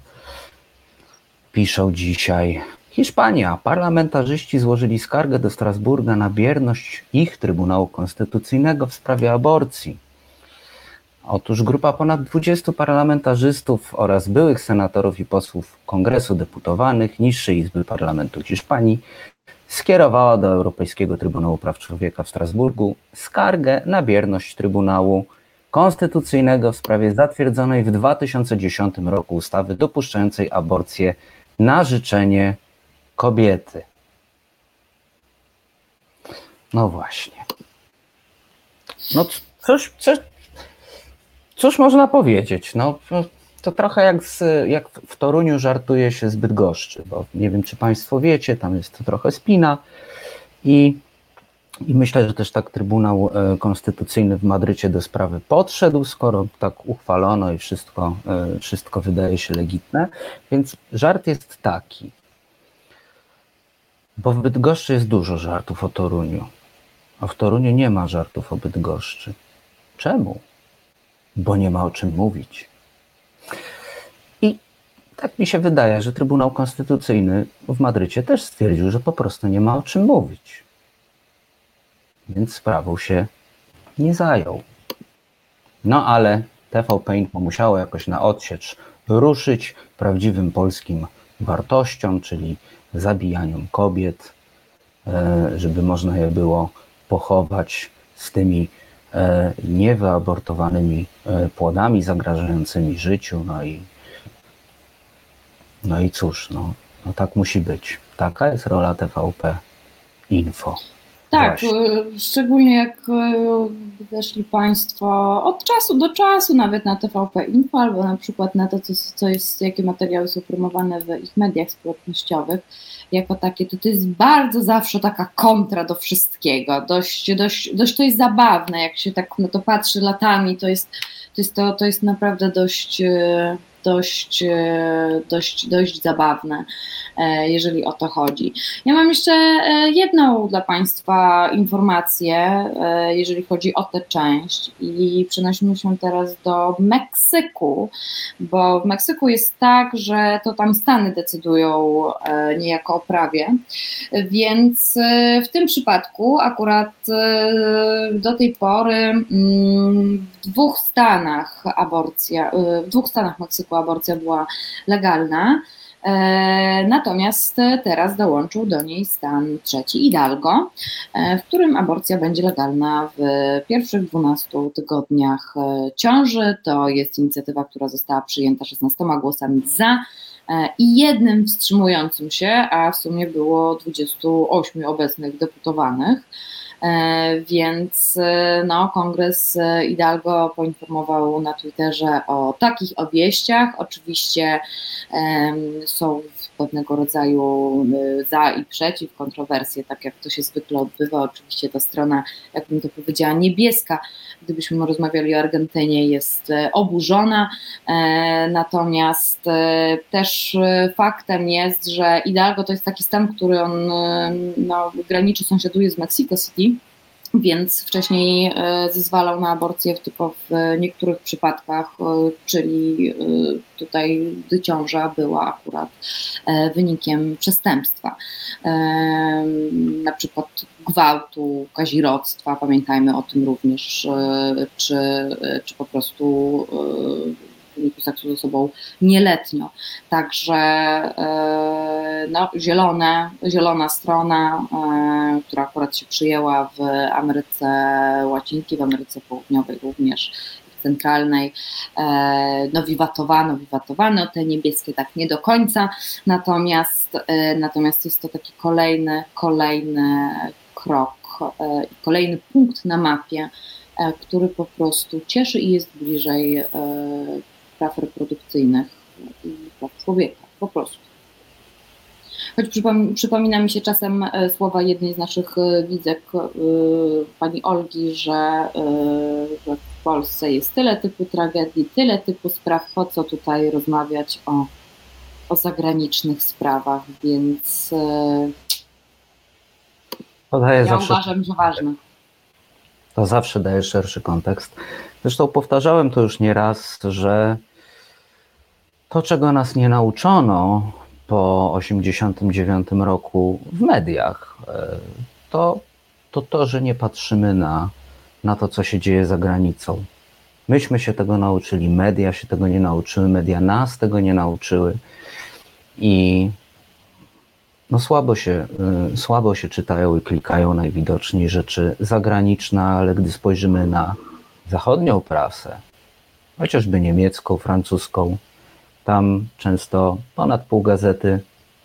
piszą dzisiaj Hiszpania. Parlamentarzyści złożyli skargę do Strasburga na bierność ich Trybunału Konstytucyjnego w sprawie aborcji. Otóż grupa ponad 20 parlamentarzystów oraz byłych senatorów i posłów Kongresu Deputowanych Niższej Izby Parlamentu Hiszpanii skierowała do Europejskiego Trybunału Praw Człowieka w Strasburgu skargę na bierność Trybunału Konstytucyjnego w sprawie zatwierdzonej w 2010 roku ustawy dopuszczającej aborcję na życzenie kobiety. No właśnie. No coś, coś, Cóż można powiedzieć? No, to trochę jak, z, jak w Toruniu żartuje się zbyt goszczy, bo nie wiem, czy Państwo wiecie, tam jest trochę spina i, i myślę, że też tak Trybunał e, Konstytucyjny w Madrycie do sprawy podszedł, skoro tak uchwalono i wszystko, e, wszystko wydaje się legitne. Więc żart jest taki, bo w Bydgoszczy jest dużo żartów o Toruniu, a w Toruniu nie ma żartów o Bydgoszczy. Czemu? Bo nie ma o czym mówić. I tak mi się wydaje, że Trybunał Konstytucyjny w Madrycie też stwierdził, że po prostu nie ma o czym mówić. Więc sprawą się nie zajął. No ale TVP Info musiało jakoś na odsiecz ruszyć prawdziwym polskim wartościom, czyli zabijaniom kobiet, e, żeby można je było pochować z tymi niewyabortowanymi e, płodami zagrażającymi życiu. No i, no i cóż, no, no tak musi być. Taka jest rola TVP Info. Tak, Właśnie. E, szczególnie jak weszli Państwo od czasu do czasu nawet na TVP Info albo na przykład na to, co, co jest, jakie materiały są promowane w ich mediach społecznościowych jako takie, to to jest bardzo zawsze taka kontra do wszystkiego. Dość, dość, dość to jest zabawne, jak się tak na to patrzy latami, to jest to, jest to, to jest naprawdę dość, dość, e, dość, dość zabawne, e, jeżeli o to chodzi. Ja mam jeszcze jedną dla Państwa informację, jeżeli chodzi o tę część i przenosimy się teraz do Meksyku, bo w Meksyku jest tak, że to tam Stany decydują niejako o prawie, więc w tym przypadku akurat do tej pory mm, w dwóch stanach aborcja, w dwóch stanach Meksyku aborcja była legalna. E, natomiast teraz dołączył do niej stan trzeci Hidalgo, e, w którym aborcja będzie legalna w pierwszych 12 tygodniach e, ciąży. To jest inicjatywa, która została przyjęta 16 głosami za i jednym wstrzymującym się, a w sumie było 28 obecnych deputowanych. E, więc e, no, kongres e, Hidalgo poinformował na Twitterze o takich obieściach. Oczywiście są pewnego rodzaju za i przeciw, kontrowersje, tak jak to się zwykle odbywa. Oczywiście ta strona, jakbym to powiedziała, niebieska, gdybyśmy rozmawiali o Argentynie, jest oburzona. Natomiast też faktem jest, że Hidalgo to jest taki stan, który on no, graniczy, sąsiaduje z Mexico City więc wcześniej e, zezwalał na aborcję tylko w niektórych przypadkach, e, czyli e, tutaj gdy ciąża była akurat wynikiem przestępstwa, na przykład gwałtu, kazirodztwa, pamiętajmy o tym również, czy, czy po prostu wyniku seksu z osobą nieletnią. Także e, no, zielone, zielona strona, e, która akurat się przyjęła w Ameryce Łacińskiej, w Ameryce Południowej również, centralnej, e, no wiwatowano, wiwatowano, te niebieskie tak nie do końca, natomiast, natomiast jest to taki kolejny, kolejny krok, kolejny punkt na mapie, który po prostu cieszy i jest bliżej praw reprodukcyjnych i praw człowieka, po prostu. Choć przypomina mi się czasem e, słowa jednej z naszych e, widzek, e, pani Olgi, że, że w Polsce jest tyle typu tragedii, tyle typu spraw, po co tutaj rozmawiać o, o zagranicznych sprawach, więc ja zawsze, uważam, że ważne. To zawsze daje szerszy kontekst. Zresztą powtarzałem to już nieraz, że to, czego nas nie nauczono po 1989 roku w mediach, e, to, to to, że nie patrzymy na, na to, co się dzieje za granicą. Myśmy się tego nauczyli, media się tego nie nauczyły, media nas tego nie nauczyły i no słabo się, y, słabo się czytają i klikają najwidoczniej rzeczy zagraniczne, ale gdy spojrzymy na zachodnią prasę, chociażby niemiecką, francuską, tam często ponad pół gazety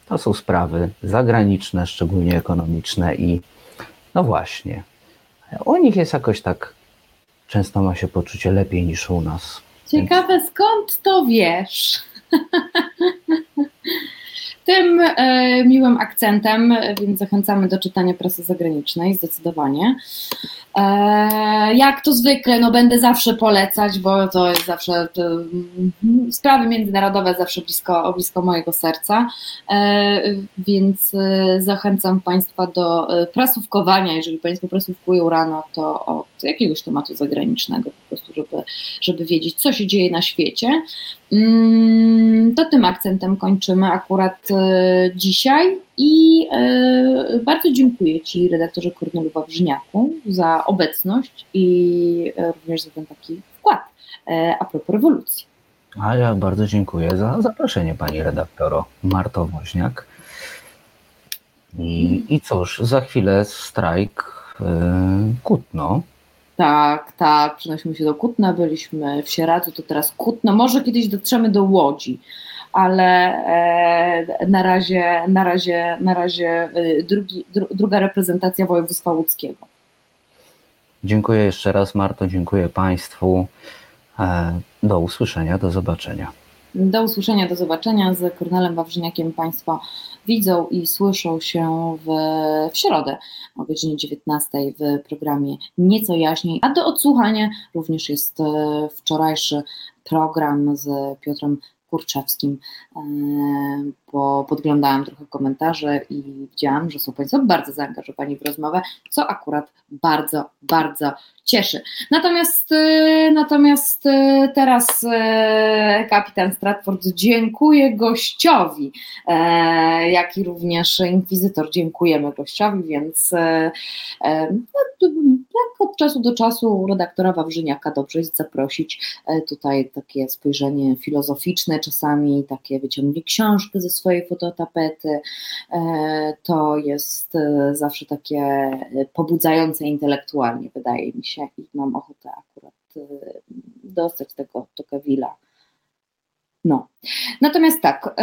to są sprawy zagraniczne, szczególnie ekonomiczne i no właśnie, u nich jest jakoś tak, często ma się poczucie lepiej niż u nas. Ciekawe, Więc... skąd to wiesz? tym e, miłym akcentem, więc zachęcamy do czytania prasy zagranicznej zdecydowanie. E, jak to zwykle, no będę zawsze polecać, bo to jest zawsze to, mm, sprawy międzynarodowe zawsze blisko, blisko mojego serca, e, więc e, zachęcam Państwa do e, prasówkowania, jeżeli Państwo prasówkują rano, to od jakiegoś tematu zagranicznego, po prostu, żeby, żeby wiedzieć, co się dzieje na świecie. Mm, to tym akcentem kończymy akurat e, dzisiaj i e, bardzo dziękuję Ci, redaktorze Kornelu Wawrzyniaku, za obecność i e, również za ten taki wkład a propos rewolucji. A ja bardzo dziękuję za zaproszenie Pani redaktoro Marto Woźniak. I, i cóż, za chwilę strajk Kutno. Tak, tak, przenosimy się do Kutna, byliśmy w Sieradzu, to teraz Kutno, może kiedyś dotrzemy do Łodzi, ale e, na razie, na razie, na razie e, drugi, dru, druga reprezentacja województwa łódzkiego. Dziękuję jeszcze raz Marto, dziękuję Państwu. E, do usłyszenia, do zobaczenia. Do usłyszenia, do zobaczenia. Z Kornelem Wawrzyniakiem Państwo widzą i słyszą się w, w środę o godzinie 19 w programie Nieco Jaśniej, a do odsłuchania również jest e, wczorajszy program z Piotrem Kurczewskim, bo podglądałam trochę komentarze i widziałam, że są Państwo bardzo zaangażowani w rozmowę, co akurat bardzo, bardzo cieszy. Natomiast, natomiast teraz kapitan Stratford dziękuję gościowi, jak i również inkwizytor dziękujemy gościowi, więc no, tak od czasu do czasu redaktora Wawrzyniaka dobrze jest zaprosić tutaj takie spojrzenie filozoficzne, czasami takie wyciągnie książkę ze swojej fototapety. E, to jest e, zawsze takie pobudzające intelektualnie, wydaje mi się, i mam ochotę akurat e, dostać tego do Kevila. No. Natomiast tak,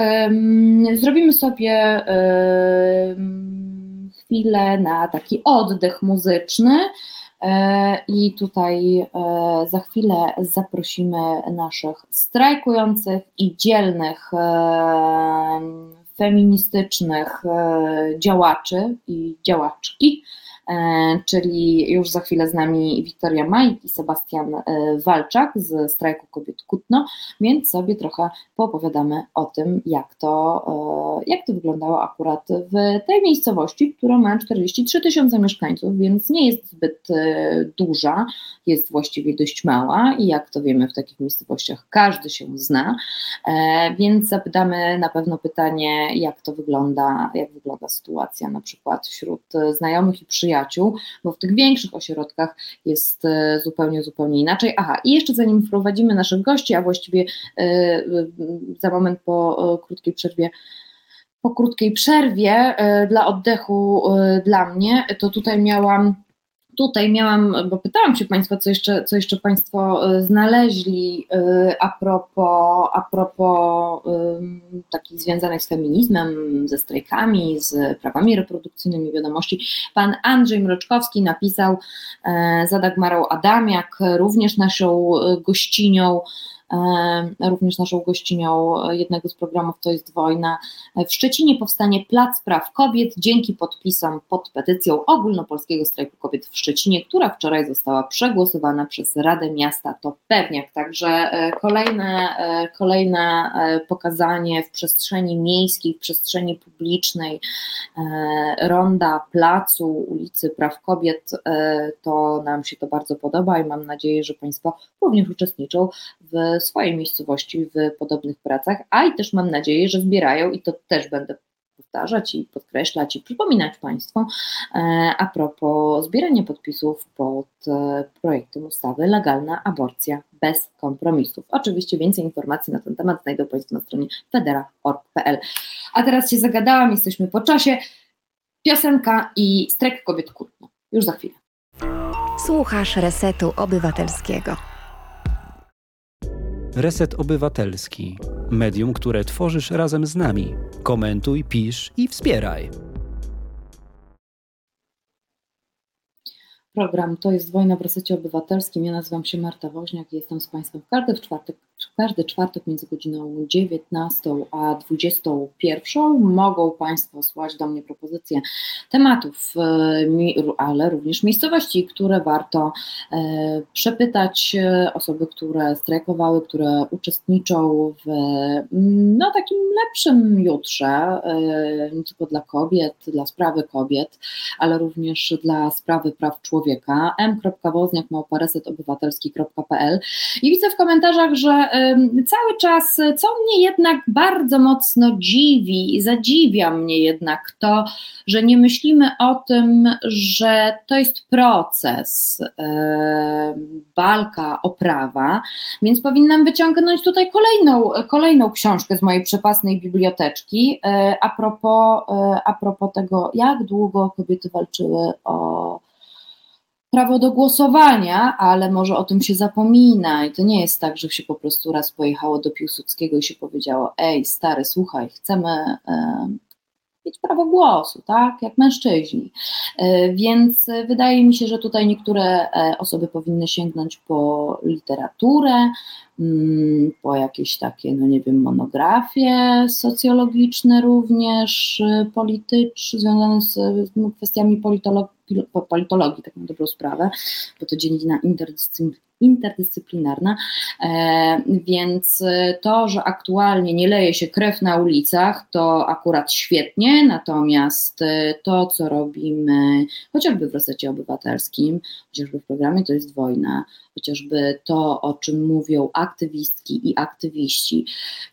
zrobimy sobie chwilę na taki oddech muzyczny. E, I tutaj e, za chwilę zaprosimy naszych strajkujących i dzielnych e, feministycznych działaczy i działaczki czyli już za chwilę z nami Wiktoria Majk i Sebastian e, Walczak z Strajku Kobiet Kutno, więc sobie trochę poopowiadamy o tym, jak to, e, jak to wyglądało akurat w tej miejscowości, która ma 43 tysiące mieszkańców, więc nie jest zbyt duża, jest właściwie dość mała i jak to wiemy w takich miejscowościach każdy się zna, więc zapytamy na pewno pytanie, jak to wygląda, jak wygląda sytuacja na przykład wśród znajomych i przyjaciół, przyjaciół, bo w tych większych ośrodkach jest e, zupełnie, zupełnie inaczej. Aha, i jeszcze zanim wprowadzimy naszych gości, a właściwie e, e, za moment po krótkiej przerwie, po krótkiej przerwie dla oddechu dla mnie, to tutaj miałam tutaj miałam, bo pytałam się Państwa, co jeszcze, co jeszcze Państwo e, znaleźli e, a propos, a propos takich związanych z feminizmem, ze strajkami, z prawami reprodukcyjnymi wiadomości. Pan Andrzej Mroczkowski napisał e, za Dagmarą Adamiak, również naszą gościnią, również naszą gościnią jednego z programów To jest wojna. W Szczecinie powstanie Plac Praw Kobiet dzięki podpisom pod petycją Ogólnopolskiego Strajku Kobiet w Szczecinie, która wczoraj została przegłosowana przez Radę Miasta To Pewniak. Także e, kolejne, e, kolejne e, pokazanie w przestrzeni miejskiej, w przestrzeni publicznej ronda, placu, ulicy Praw Kobiet, to nam się to bardzo podoba i mam nadzieję, że Państwo również uczestniczą w swojej miejscowości w podobnych pracach, a i też mam nadzieję, że zbierają i to też będę powtarzać i podkreślać i przypominać Państwu e, a propos zbierania podpisów pod e, projektem ustawy Legalna aborcja bez kompromisów. Oczywiście więcej informacji na ten temat znajdą Państwo na stronie federa.org.pl. A teraz się zagadałam, jesteśmy po czasie. Piosenka i strek kobiet kłótno. Już za chwilę. Słuchasz Resetu Obywatelskiego. Reset Obywatelski. Medium, które tworzysz razem z nami. Komentuj, pisz i wspieraj. Program To jest Wojna w Resecie Obywatelskim. Ja nazywam się Marta Woźniak i jestem z Państwem w każdy czwartek każdy czwartek między godziną 19 a 21 mogą Państwo słać do mnie propozycje tematów, e, ale również miejscowości, które warto e, przepytać e, osoby, które strajkowały, które uczestniczą w no, takim lepszym jutrze, nie tylko dla kobiet, dla sprawy kobiet, ale również dla sprawy praw człowieka. m.wozniak.obywatelski.pl i widzę w komentarzach, że cały czas, co mnie jednak bardzo mocno dziwi, zadziwia mnie jednak to, że nie myślimy o tym, że to jest proces, walka o prawa, więc powinnam wyciągnąć tutaj kolejną, kolejną książkę z mojej przepasnej biblioteczki e, a propos, e, a propos tego, jak długo kobiety walczyły o prawo do głosowania, ale może o tym się zapomina i to nie jest tak, że się po prostu raz pojechało do Piłsudskiego i się powiedziało, ej stary, słuchaj, chcemy e, mieć prawo głosu, tak, jak mężczyźni. E, więc wydaje mi się, że tutaj niektóre e, osoby powinny sięgnąć po literaturę, mm, po jakieś takie, no nie wiem, monografie socjologiczne również, polityczne, związane z kwestiami politologii politologii, tak na dobrą sprawę, bo to dziedzina interdyscyplinarna, e, więc to, że aktualnie nie leje się krew na ulicach, to akurat świetnie, natomiast to, co robimy chociażby w resecie obywatelskim, chociażby w programie To jest wojna, chociażby to, o czym mówią aktywistki i aktywiści,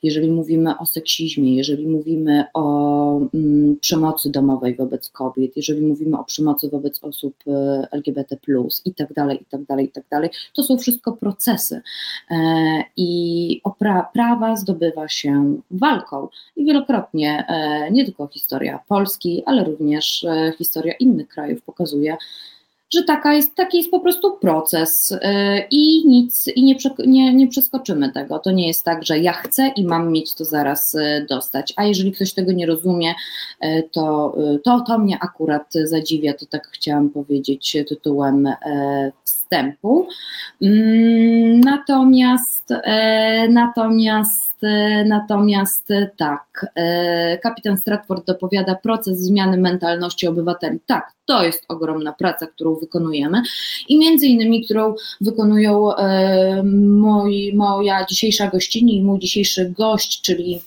jeżeli mówimy o seksizmie, jeżeli mówimy o mm, przemocy domowej wobec kobiet, jeżeli mówimy o przemocy wobec osób e, LGBT, i tak dalej, i tak dalej, i tak dalej, to są wszystko procesy. E, I pra prawa zdobywa się walką. I wielokrotnie e, nie tylko historia Polski, ale również historia innych krajów pokazuje, że taka jest, taki jest po prostu proces y, i nic, i nie, nie, nie przeskoczymy tego. To nie jest tak, że ja chcę i mam mieć to zaraz y, dostać. A jeżeli ktoś tego nie rozumie, y, to, to, to mnie akurat zadziwia, to tak chciałam powiedzieć tytułem wstępu. Mm, natomiast, natomiast E, natomiast e, tak, e, kapitan Stratford dopowiada proces zmiany mentalności obywateli. Tak, to jest ogromna praca, którą wykonujemy i między innymi, którą wykonują moi, moja dzisiejsza gościni i mój dzisiejszy gość, czyli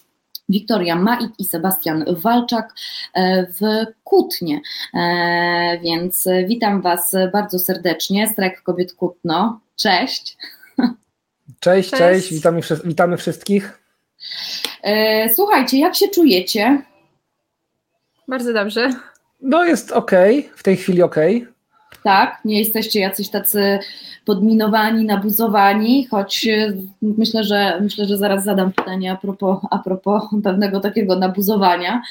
Wiktoria Mait i Sebastian Walczak w Kutnie. Więc witam Was bardzo serdecznie. Strajk Kobiet Kutno. Cześć. Cześć, cześć, cześć. Witamy, witamy wszystkich. E, słuchajcie, jak się czujecie? Bardzo dobrze. No jest ok, w tej chwili ok. Tak, nie jesteście jacyś tacy podminowani, nabuzowani, choć e, myślę, że myślę, że zaraz zadam pytanie a propos, a propos pewnego takiego nabuzowania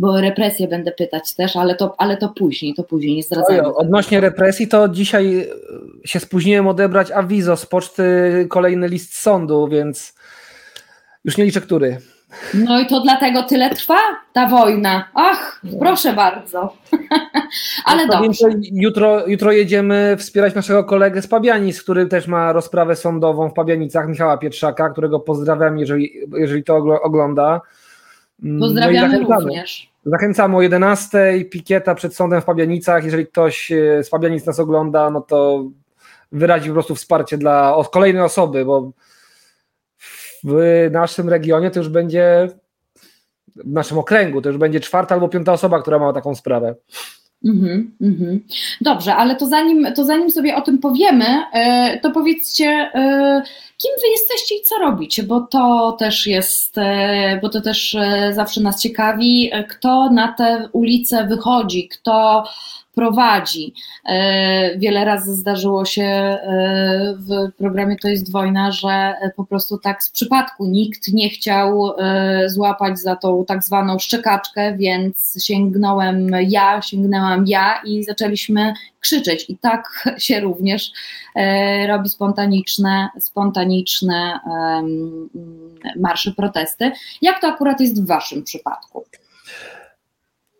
bo represję będę pytać też, ale to, ale to później, to później, nie zdradzamy. Odnośnie represji, to dzisiaj się spóźniłem odebrać awizo z poczty, kolejny list sądu, więc już nie liczę, który. No i to dlatego tyle trwa ta wojna. Ach, no. proszę bardzo. Ale no, dobrze. Jutro, jutro jedziemy wspierać naszego kolegę z Pabianic, który też ma rozprawę sądową w Pabianicach, Michała Pietrzaka, którego pozdrawiam, jeżeli, jeżeli to ogląda. Mm, Pozdrawiamy no również. Zachęcamy o 11 pikieta przed sądem w Pabianicach. Jeżeli ktoś e, z Pabianic nas ogląda, no to wyrazi po prostu wsparcie dla kolejnej osoby, bo w naszym regionie to już będzie, w naszym okręgu, to już będzie czwarta albo piąta osoba, która ma taką sprawę. Mm -hmm, Dobrze, ale to zanim, to zanim sobie o tym powiemy, e, to powiedzcie, e, kim wy jesteście i co robicie, bo to też jest, e, bo to też zawsze nas ciekawi, kto na te ulice wychodzi, kto prowadzi. E, wiele razy zdarzyło się e, w programie To jest wojna, że po prostu tak z przypadku nikt nie chciał e, złapać za tą tak zwaną szczekaczkę, więc sięgnąłem ja, sięgnęłam ja i zaczęliśmy krzyczeć. I tak się również robi spontaniczne, spontaniczne marsze, protesty. Jak to akurat jest w Waszym przypadku?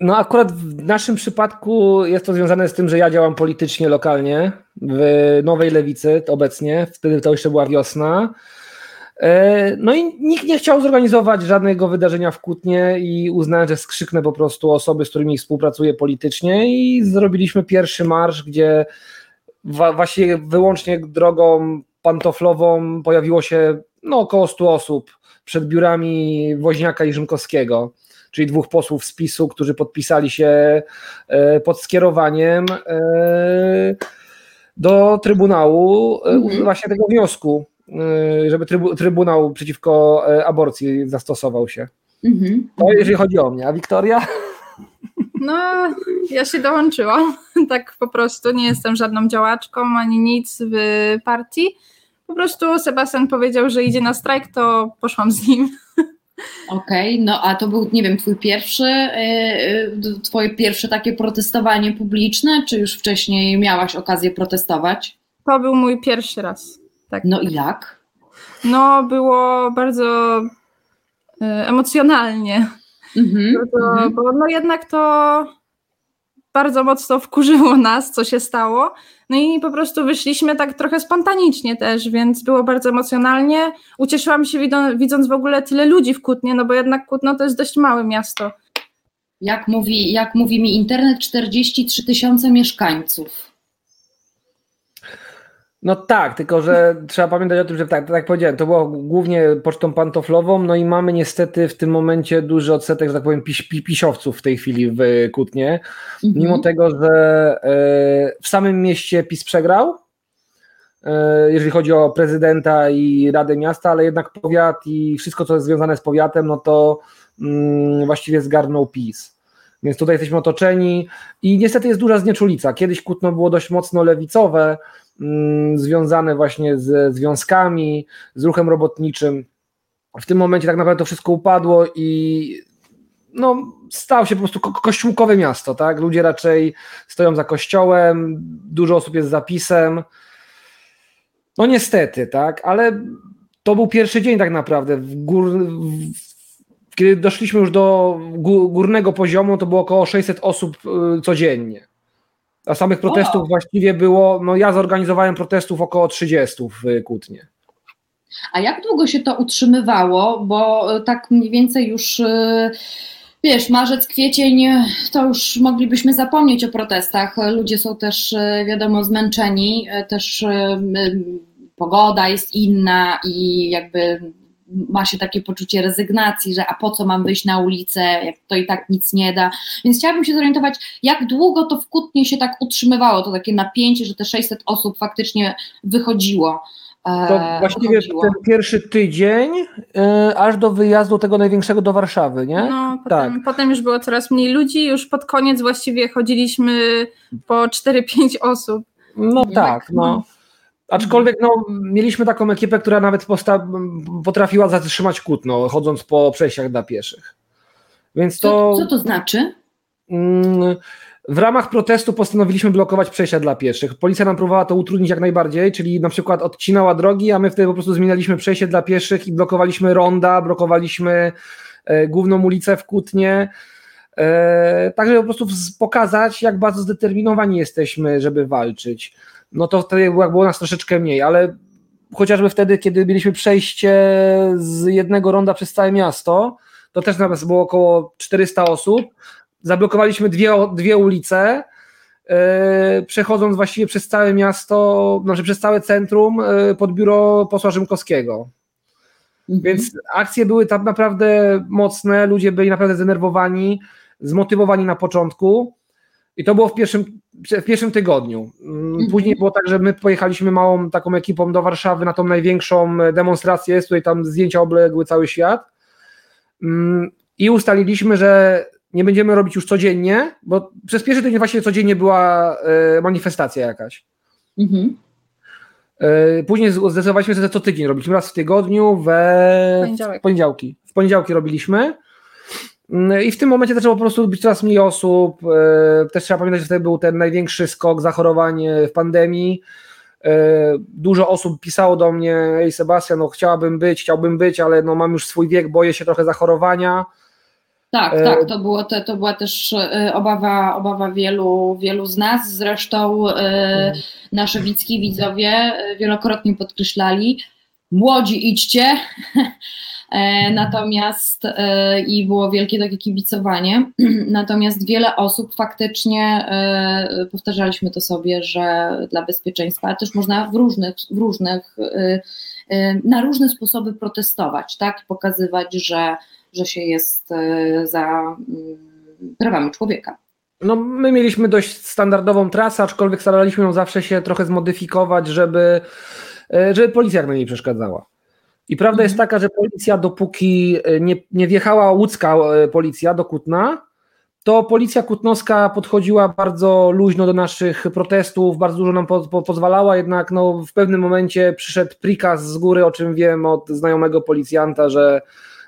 No akurat w naszym przypadku jest to związane z tym, że ja działam politycznie lokalnie w Nowej Lewicy obecnie, wtedy to jeszcze była wiosna. E, no i nikt nie chciał zorganizować żadnego wydarzenia w Kutnie i uznałem, że skrzyknę po prostu osoby, z którymi współpracuję politycznie i zrobiliśmy pierwszy marsz, gdzie właśnie wyłącznie drogą pantoflową pojawiło się no, około 100 osób przed biurami Woźniaka i Rzymkowskiego czyli dwóch posłów z PiSu, którzy podpisali się e, pod skierowaniem e, do Trybunału e, mhm. właśnie tego wniosku, żeby Trybunał przeciwko aborcji zastosował się. Mhm. To jeżeli chodzi o mnie. A Wiktoria? No, ja się dołączyłam, tak po prostu. Nie jestem żadną działaczką ani nic w partii. Po prostu Sebastian powiedział, że idzie na strajk, to poszłam z nim. Okej, okay, no a to był, nie wiem, twój pierwszy, yy, twoje pierwsze takie protestowanie publiczne, czy już wcześniej miałaś okazję protestować? To był mój pierwszy raz. Tak. No i jak? No, było bardzo yy, emocjonalnie. Bardzo, mm -hmm. Bo no jednak to bardzo mocno wkurzyło nas, co się stało. No i po prostu wyszliśmy tak trochę spontanicznie też, więc było bardzo emocjonalnie. Ucieszyłam się widząc w ogóle tyle ludzi w Kutnie, no bo jednak Kutno to jest dość małe miasto. Jak mówi, jak mówi mi internet, 43 tysiące mieszkańców. No tak, tylko że trzeba pamiętać o tym, że tak, tak jak powiedziałem, to było głównie pocztą pantoflową, no i mamy niestety w tym momencie duży odsetek, że tak powiem, pis, pisiowców w tej chwili w Kutnie, mhm. mimo tego, że e, w samym mieście PiS przegrał, e, jeżeli chodzi o prezydenta i Radę Miasta, ale jednak powiat i wszystko, co jest związane z powiatem, no to mm, właściwie zgarnął PiS. Więc tutaj jesteśmy otoczeni i niestety jest duża znieczulica. Kiedyś Kutno było dość mocno lewicowe, związane właśnie ze związkami, z ruchem robotniczym. W tym momencie tak naprawdę to wszystko upadło i no, stało się po prostu ko kościółkowe miasto, tak? Ludzie raczej stoją za kościołem, dużo osób jest zapisem. No niestety, tak, ale to był pierwszy dzień tak naprawdę. W gór, kiedy doszliśmy już do górnego poziomu, to było około 600 osób y, codziennie. A samych protestów o. właściwie było, no ja zorganizowałem protestów około 30 w Kutnie. A jak długo się to utrzymywało? Bo y, tak mniej więcej już y, wiesz, marzec, kwiecień, to już moglibyśmy zapomnieć o protestach. Ludzie są też, wiadomo, zmęczeni, też pogoda jest inna i jakby ma się takie poczucie rezygnacji, że a po co mam wyjść na ulicę, jak to i tak nic nie da. Więc chciałabym się zorientować, jak długo to w Kutnie się tak utrzymywało, to takie napięcie, że te 600 osób faktycznie wychodziło. E, to właściwie wychodziło. ten pierwszy tydzień, yy, aż do wyjazdu tego największego do Warszawy, nie? No, potem, tak. potem już było coraz mniej ludzi, już pod koniec właściwie chodziliśmy po 4-5 osób. No tak, no. Aczkolwiek no, mieliśmy taką ekipę, która nawet potrafiła zatrzymać kutno, chodząc po przejściach dla pieszych. Więc to. Co, co to znaczy? Mm, w ramach protestu postanowiliśmy blokować przejścia dla pieszych. Policja nam próbowała to utrudnić jak najbardziej, czyli na przykład odcinała drogi, a my wtedy po prostu zmienialiśmy przejście dla pieszych i blokowaliśmy ronda, blokowaliśmy e, główną ulicę w Kutnie. E, tak, żeby po prostu pokazać, jak bardzo zdeterminowani jesteśmy, żeby walczyć no to wtedy było nas troszeczkę mniej, ale chociażby wtedy, kiedy mieliśmy przejście z jednego ronda przez całe miasto, to też nas było około 400 osób, zablokowaliśmy dwie, dwie ulice, yy, przechodząc właściwie przez całe miasto, znaczy przez całe centrum yy, pod biuro posła Rzymkowskiego. Mhm. Więc akcje były tam naprawdę mocne, ludzie byli naprawdę zdenerwowani, zmotywowani na początku. I to było w pierwszym, w pierwszym tygodniu. Mm, mhm. Później było tak, że my pojechaliśmy małą taką ekipą do Warszawy na tą największą demonstrację, z której tam zdjęcia obległy cały świat. Mm, I ustaliliśmy, że nie będziemy robić już codziennie, bo przez pierwszy tydzień właśnie codziennie była e, manifestacja jakaś. Mhm. E, później zdecydowaliśmy, że co tydzień robiliśmy raz w tygodniu we Poniedziałek. poniedziałki. W poniedziałki robiliśmy. Mm, I w tym momencie zaczęło po prostu być coraz mniej osób. E, też trzeba pamiętać, że wtedy był ten największy skok zachorowań w pandemii. E, dużo osób pisało do mnie, ej Sebastian, no chciałabym być, chciałbym być, ale no mam już swój wiek, boję się trochę zachorowania. Tak, e... tak, to, było to była też obawa, obawa wielu, wielu z nas. Zresztą mhm. nasze widzki widzowie wielokrotnie podkreślali, młodzi idźcie, natomiast e, i było wielkie takie kibicowanie, natomiast wiele osób faktycznie e, powtarzaliśmy to sobie, że dla bezpieczeństwa, ale też można w różnych, w różnych na różne sposoby protestować, tak, pokazywać, że, że się jest za mm, prawami człowieka. No, my mieliśmy dość standardową trasę, aczkolwiek staraliśmy ją zawsze się trochę zmodyfikować, żeby, żeby policja najmniej przeszkadzała. I prawda jest mhm. taka, że policja, dopóki e, nie, nie wjechała łódzka e, policja do Kutna, to policja kutnowska podchodziła bardzo luźno do naszych protestów, bardzo dużo nam po, po, pozwalała, jednak no, w pewnym momencie przyszedł prikaz z góry, o czym wiem od znajomego policjanta, że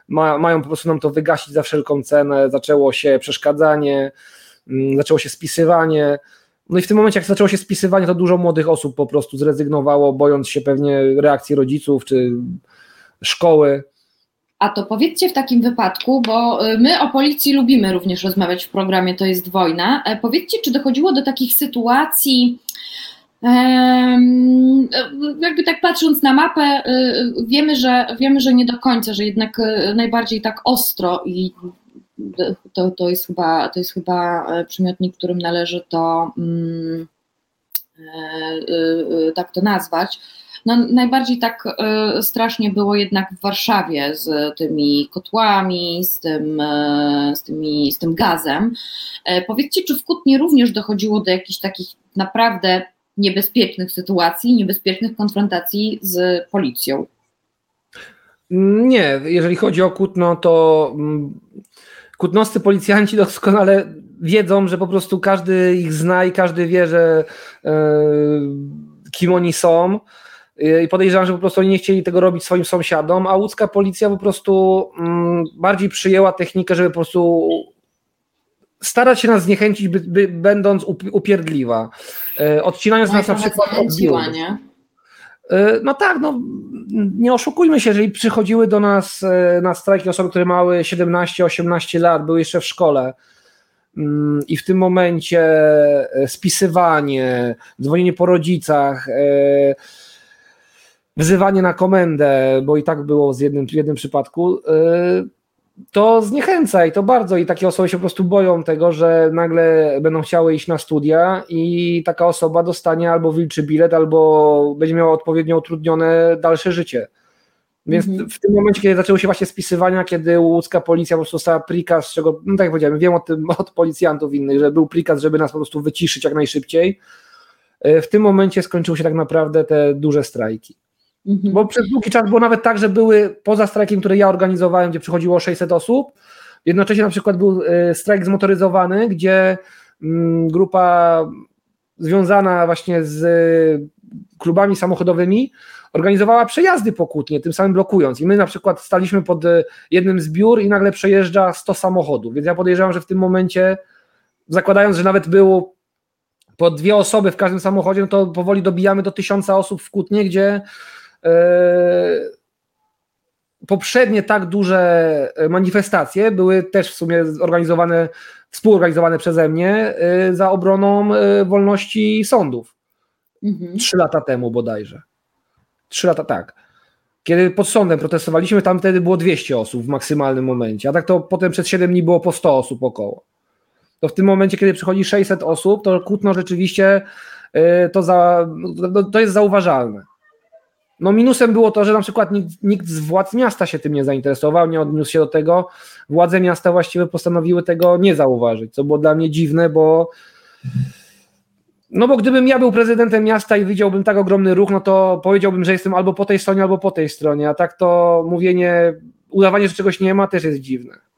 ma, mają po prostu nam to wygasić za wszelką cenę. Zaczęło się przeszkadzanie, mm, zaczęło się spisywanie. No i w tym momencie, jak zaczęło się spisywanie, to dużo młodych osób po prostu zrezygnowało, bojąc się pewnie reakcji rodziców czy szkoły. A to powiedzcie w takim wypadku, bo y, my o policji lubimy również rozmawiać w programie To jest wojna. E, powiedzcie, czy dochodziło do takich sytuacji, jakby tak patrząc na mapę, y, wiemy, że wiemy, że nie do końca, że jednak y, najbardziej tak ostro i to, to, jest chyba, to jest chyba przymiotnik, którym należy to mm, tak to nazwać. No, najbardziej tak strasznie było jednak w Warszawie z tymi kotłami, z tym, z tymi, z tym gazem. Powiedzcie, czy w Kutnie również dochodziło do jakichś takich naprawdę niebezpiecznych sytuacji, niebezpiecznych konfrontacji z policją? Nie, jeżeli chodzi o Kutno, to mm, kutnoscy policjanci doskonale wiedzą, że po prostu każdy ich zna i każdy wie, że e, kim oni są. I podejrzewam, że po prostu oni nie chcieli tego robić swoim sąsiadom, a łódzka policja po prostu mm, bardziej przyjęła technikę, żeby po prostu starać się nas zniechęcić, by, by, będąc upierdliwa. E, odcinając no nas na przykład od nie? E, no tak, no nie oszukujmy się, jeżeli przychodziły do nas e, na strajki osoby, które miały 17-18 lat, były jeszcze w szkole mm, i w tym momencie spisywanie, dzwonienie po rodzicach, wzywanie na komendę, bo i tak było w jednym, w jednym przypadku, to zniechęca i to bardzo. I takie osoby się po prostu boją tego, że nagle będą chciały iść na studia i taka osoba dostanie albo wilczy bilet, albo będzie miała odpowiednio utrudnione dalsze życie. Więc -hmm. w tym momencie, kiedy zaczęły się właśnie spisywania, kiedy łódzka policja po prostu dostała prikaz, czego, no tak jak powiedziałem, wiem o tym od policjantów innych, że był prikaz, żeby nas po prostu wyciszyć jak najszybciej. E, w tym momencie skończyły się tak naprawdę te duże strajki. Mhm. Bo przez długi czas było nawet tak, że były poza strajkiem, który ja organizowałem, gdzie przychodziło 600 osób. Jednocześnie na przykład był e, strajk zmotoryzowany, gdzie mm, grupa związana właśnie z klubami samochodowymi organizowała przejazdy po tym samym blokując. I my na przykład staliśmy pod e, jednym z biur i nagle przejeżdża 100 samochodów. Więc ja podejrzewam, że w tym momencie, zakładając, że nawet było po dwie osoby w każdym samochodzie, no to powoli dobijamy do tysiąca osób w Kutnie, gdzie E, poprzednie tak duże manifestacje były też w sumie organizowane, współorganizowane przeze mnie e, za obroną e, wolności sądów. Mhm. Trzy lata temu bodajże. Trzy lata, tak. Kiedy pod sądem protestowaliśmy, tam wtedy było 200 osób w maksymalnym momencie, a tak to potem przez 7 dni było po 100 osób około. To w tym momencie, kiedy przychodzi 600 osób, to kłótno rzeczywiście to, za, no, to jest zauważalne. No minusem było to, że na przykład nikt, nikt z władz miasta się tym nie zainteresował, nie odniósł się do tego. Władze miasta właściwie postanowiły tego nie zauważyć, co było dla mnie dziwne, bo no bo gdybym ja był prezydentem miasta i widziałbym tak ogromny ruch, no to powiedziałbym, że jestem albo po tej stronie, albo po tej stronie, a tak to mówienie, udawanie, że czegoś nie ma też jest dziwne.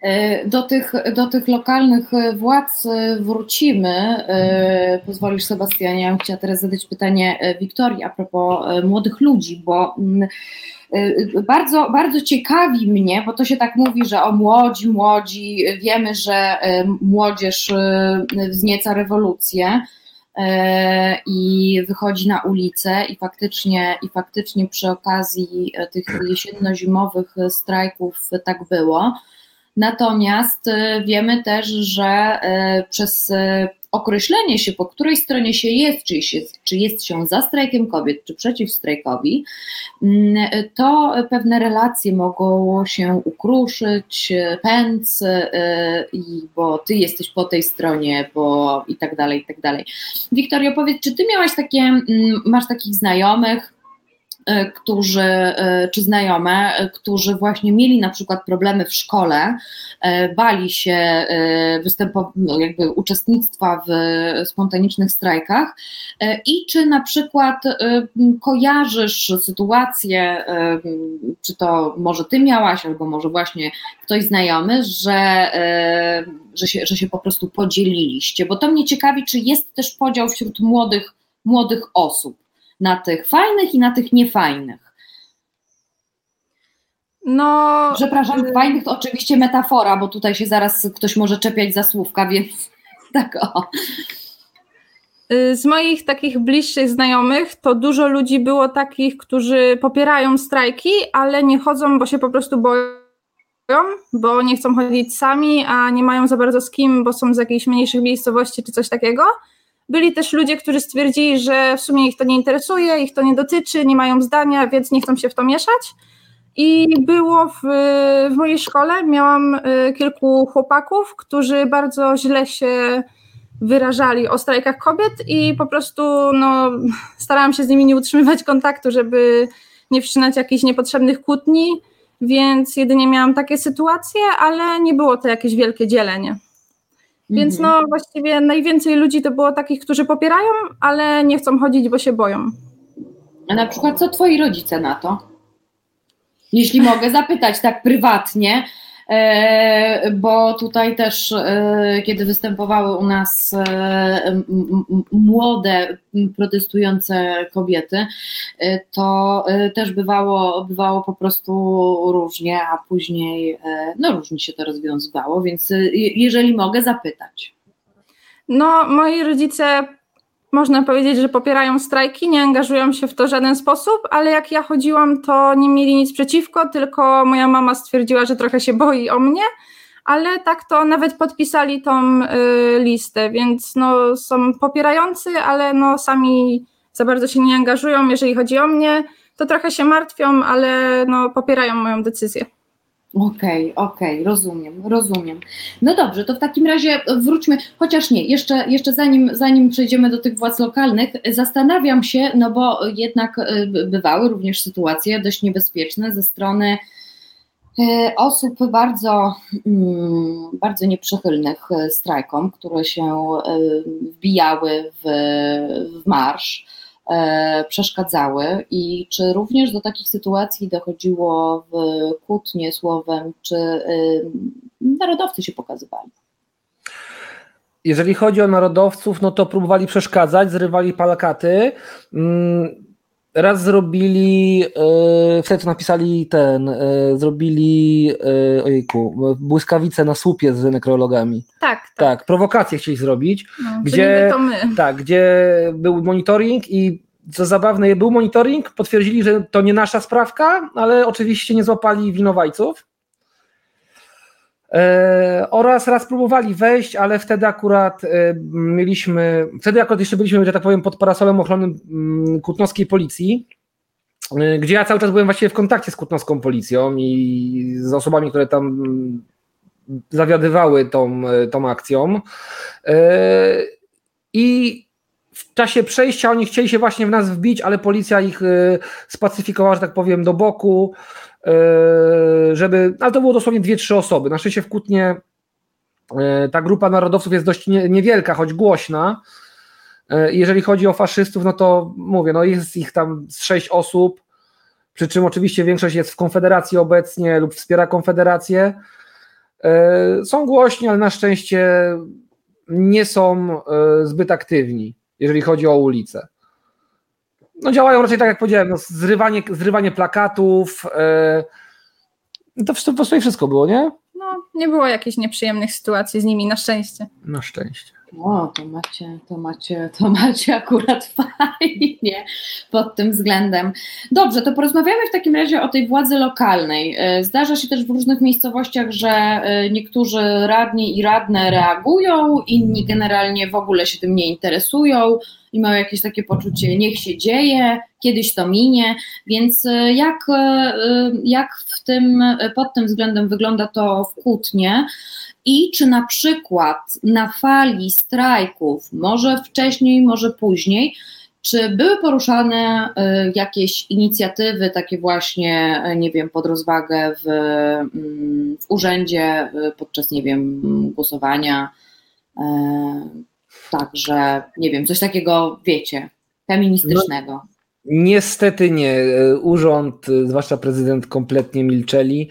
E, do tych, do tych lokalnych władz e, wrócimy. E, pozwolisz, Sebastianie, ja bym chciała teraz zadać pytanie Wiktorii a propos młodych ludzi, bo mm, bardzo, bardzo ciekawi mnie, bo to się tak mówi, że o młodzi, młodzi, wiemy, że młodzież wznieca rewolucję i wychodzi na ulicę i faktycznie, i faktycznie przy okazji tych jesienno-zimowych strajków tak było. Natomiast e, wiemy też, że e, przez e, określenie się, po której stronie się jest, czy, się, czy jest się za strajkiem kobiet, czy przeciw strajkowi, mm, to pewne relacje mogą się ukruszyć, pęc, bo ty jesteś po tej stronie, bo i tak dalej, i tak dalej. Wiktorio, powiedz, czy ty miałaś takie, mm, masz takich znajomych, którzy, e, czy znajome, e, którzy właśnie mieli na przykład problemy w szkole, bali się występu, no jakby uczestnictwa w spontanicznych strajkach i czy na przykład kojarzysz sytuację, czy to może ty miałaś, albo może właśnie ktoś znajomy, że, że, się, że się po prostu podzieliliście, bo to mnie ciekawi, czy jest też podział wśród młodych, młodych osób na tych fajnych i na tych niefajnych. No. Przepraszam, y fajnych to oczywiście metafora, bo tutaj się zaraz ktoś może czepiać za słówka, więc tak o. Y, z moich takich bliższych znajomych to dużo ludzi było takich, którzy popierają strajki, ale nie chodzą, bo się po prostu boją, bo nie chcą chodzić sami, a nie mają za bardzo z kim, bo są z jakichś mniejszych miejscowości czy coś takiego. Byli też ludzie, którzy stwierdzili, że w sumie ich to nie interesuje, ich to nie dotyczy, nie mają zdania, więc nie chcą się w to mieszać. I było w, w mojej szkole, miałam y, kilku chłopaków, którzy bardzo źle się wyrażali o strajkach kobiet i po prostu no, starałam się z nimi nie utrzymywać kontaktu, żeby nie wszczynać jakichś niepotrzebnych kłótni, więc jedynie miałam takie sytuacje, ale nie było to jakieś wielkie dzielenie. Więc mhm. no właściwie najwięcej ludzi to było takich, którzy popierają, ale nie chcą chodzić, bo się boją. A na przykład co twoi rodzice na to? Jeśli mogę zapytać tak prywatnie, bo tutaj też, e, kiedy występowały u nas e, młode protestujące kobiety, to też bywało, bywało po prostu różnie, a później no różnie się to rozwiązywało, więc jeżeli mogę zapytać. No, moi rodzice można powiedzieć, że popierają strajki, nie angażują się w to w żaden sposób, ale jak ja chodziłam, to nie mieli nic przeciwko, tylko moja mama stwierdziła, że trochę się boi o mnie, ale tak to nawet podpisali tą y, listę, więc no, są popierający, ale no, sami za bardzo się nie angażują, jeżeli chodzi o mnie, to trochę się martwią, ale no, popierają moją decyzję. Okej, okay, okej, okay, rozumiem, rozumiem. No dobrze, to w takim razie wróćmy, chociaż nie, jeszcze, jeszcze zanim, zanim przejdziemy do tych władz lokalnych, zastanawiam się, no bo jednak y, bywały również sytuacje dość niebezpieczne ze strony y, osób bardzo, mm, bardzo nieprzychylnych y, strajkom, które się wbijały w, w marsz E, przeszkadzały i czy również do takich sytuacji dochodziło w kłótnie słowem, czy y, narodowcy się pokazywali? Jeżeli chodzi o narodowców, no to próbowali przeszkadzać, zrywali plakaty. Raz zrobili, e, wtedy to napisali ten, e, zrobili, ojejku, błyskawice na słupie z nekrologami. Tak, tak. Tak, prowokację chcieli zrobić. No, gdzie, to my. Tak, gdzie był monitoring i co zabawne, był monitoring, potwierdzili, że to nie nasza sprawka, ale oczywiście nie złapali winowajców. E, oraz raz próbowali wejść, ale wtedy akurat e, mieliśmy, wtedy akurat jeszcze byliśmy, że tak powiem, pod parasolem ochrony mm, kutnowskiej policji, e, gdzie ja cały czas byłem właściwie w kontakcie z kutnowską policją i z osobami, które tam mm, zawiadywały tą, tą akcją. I w czasie przejścia oni chcieli się właśnie w nas wbić, ale policja ich spacyfikowała, że tak powiem, do boku żeby, ale to było dosłownie dwie, trzy osoby. Na szczęście w Kutnie e, ta grupa narodowców jest dość niewielka, choć głośna. E, jeżeli chodzi o faszystów, no to mówię, no jest ich tam sześć osób, przy czym oczywiście większość jest w Konfederacji obecnie lub wspiera Konfederację. Są głośni, ale na szczęście nie są zbyt aktywni, jeżeli chodzi o ulicę no działają raczej tak jak powiedziałem, no, zrywanie, zrywanie plakatów, yy, to, to po wszystko było, nie? No, nie było jakichś nieprzyjemnych sytuacji z nimi, na szczęście. Na szczęście. O, to macie, to macie, to macie akurat fajnie pod tym względem. Dobrze, to porozmawiamy w takim razie o tej władzy lokalnej. E, zdarza się też w różnych miejscowościach, że e, niektórzy radni i radne reagują, inni generalnie w ogóle się tym nie interesują i mają jakieś takie poczucie, niech się dzieje, kiedyś to minie, więc e, jak, jak w tym, pod tym względem wygląda to w Kutnie? i czy na przykład na fali strajków, może wcześniej, może później, czy były poruszane jakieś inicjatywy, takie właśnie, nie wiem, pod rozwagę w, mm, w urzędzie podczas, nie wiem, głosowania? Także, nie wiem, coś takiego, wiecie, feministycznego. No, niestety nie. Urząd, zwłaszcza prezydent, kompletnie milczeli.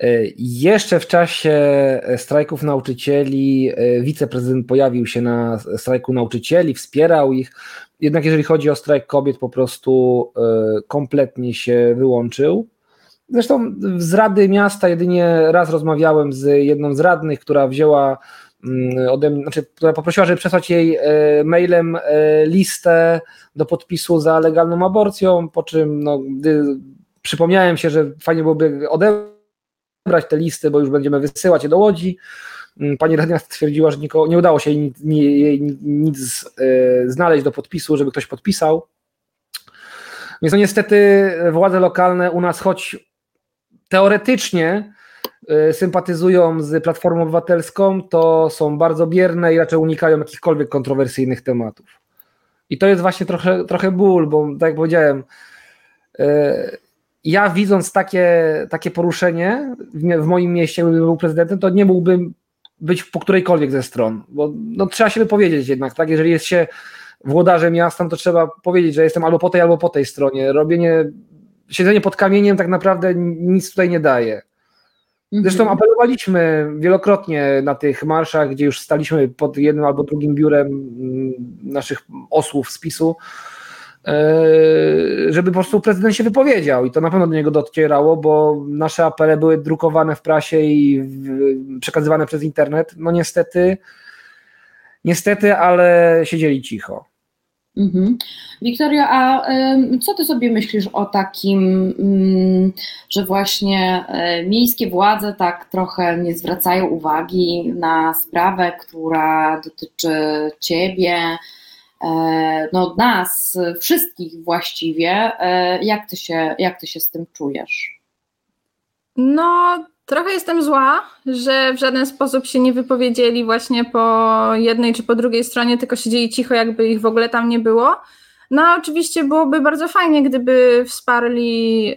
E, jeszcze w czasie e, strajków nauczycieli e, wiceprezydent pojawił się na strajku nauczycieli, wspierał ich, jednak jeżeli chodzi o strajk kobiet, po prostu kompletnie się wyłączył. Zresztą z Rady Miasta jedynie raz rozmawiałem z jedną z radnych, która wzięła ode mnie, znaczy, która poprosiła, żeby przesłać jej mailem listę do podpisu za legalną aborcją, po czym no, przypomniałem się, że fajnie byłoby odebrać te listy, bo już będziemy wysyłać je do Łodzi. Mm, pani radna stwierdziła, że nie udało się jej nic, nic e, znaleźć do podpisu, żeby ktoś podpisał. Więc no niestety władze lokalne u nas, choć teoretycznie sympatyzują z Platformą Obywatelską, to są bardzo bierne i raczej unikają jakichkolwiek kontrowersyjnych tematów. I to jest właśnie trochę, trochę ból, bo tak jak powiedziałem, y, ja widząc takie, takie poruszenie w, moim mieście, gdybym był prezydentem, to nie mógłbym być po którejkolwiek ze stron, bo no, trzeba się wypowiedzieć jednak, tak? Jeżeli jest się włodarzem miasta, to trzeba powiedzieć, że jestem albo po tej, albo po tej stronie. Robienie, siedzenie pod kamieniem tak naprawdę nic tutaj nie daje. Zresztą mhm. apelowaliśmy wielokrotnie na tych marszach, gdzie już staliśmy pod jednym albo drugim biurem mm, naszych osłów z PiSu, e, żeby po prostu prezydent się wypowiedział i to na pewno do niego docierało, bo nasze apele były drukowane w prasie i przekazywane przez internet. No niestety, niestety, ale siedzieli cicho. Mhm. A co ty sobie myślisz o takim, mm, że właśnie e, miejskie władze tak trochę nie zwracają uwagi na sprawę, która dotyczy ciebie, e, no nas, wszystkich właściwie. E, jak ty się, jak ty się z tym czujesz? No, Trochę jestem zła, że w żaden sposób się nie wypowiedzieli właśnie po jednej czy po drugiej stronie, tylko siedzieli cicho, jakby ich w ogóle tam nie było. No, oczywiście byłoby bardzo fajnie, gdyby wsparli yy,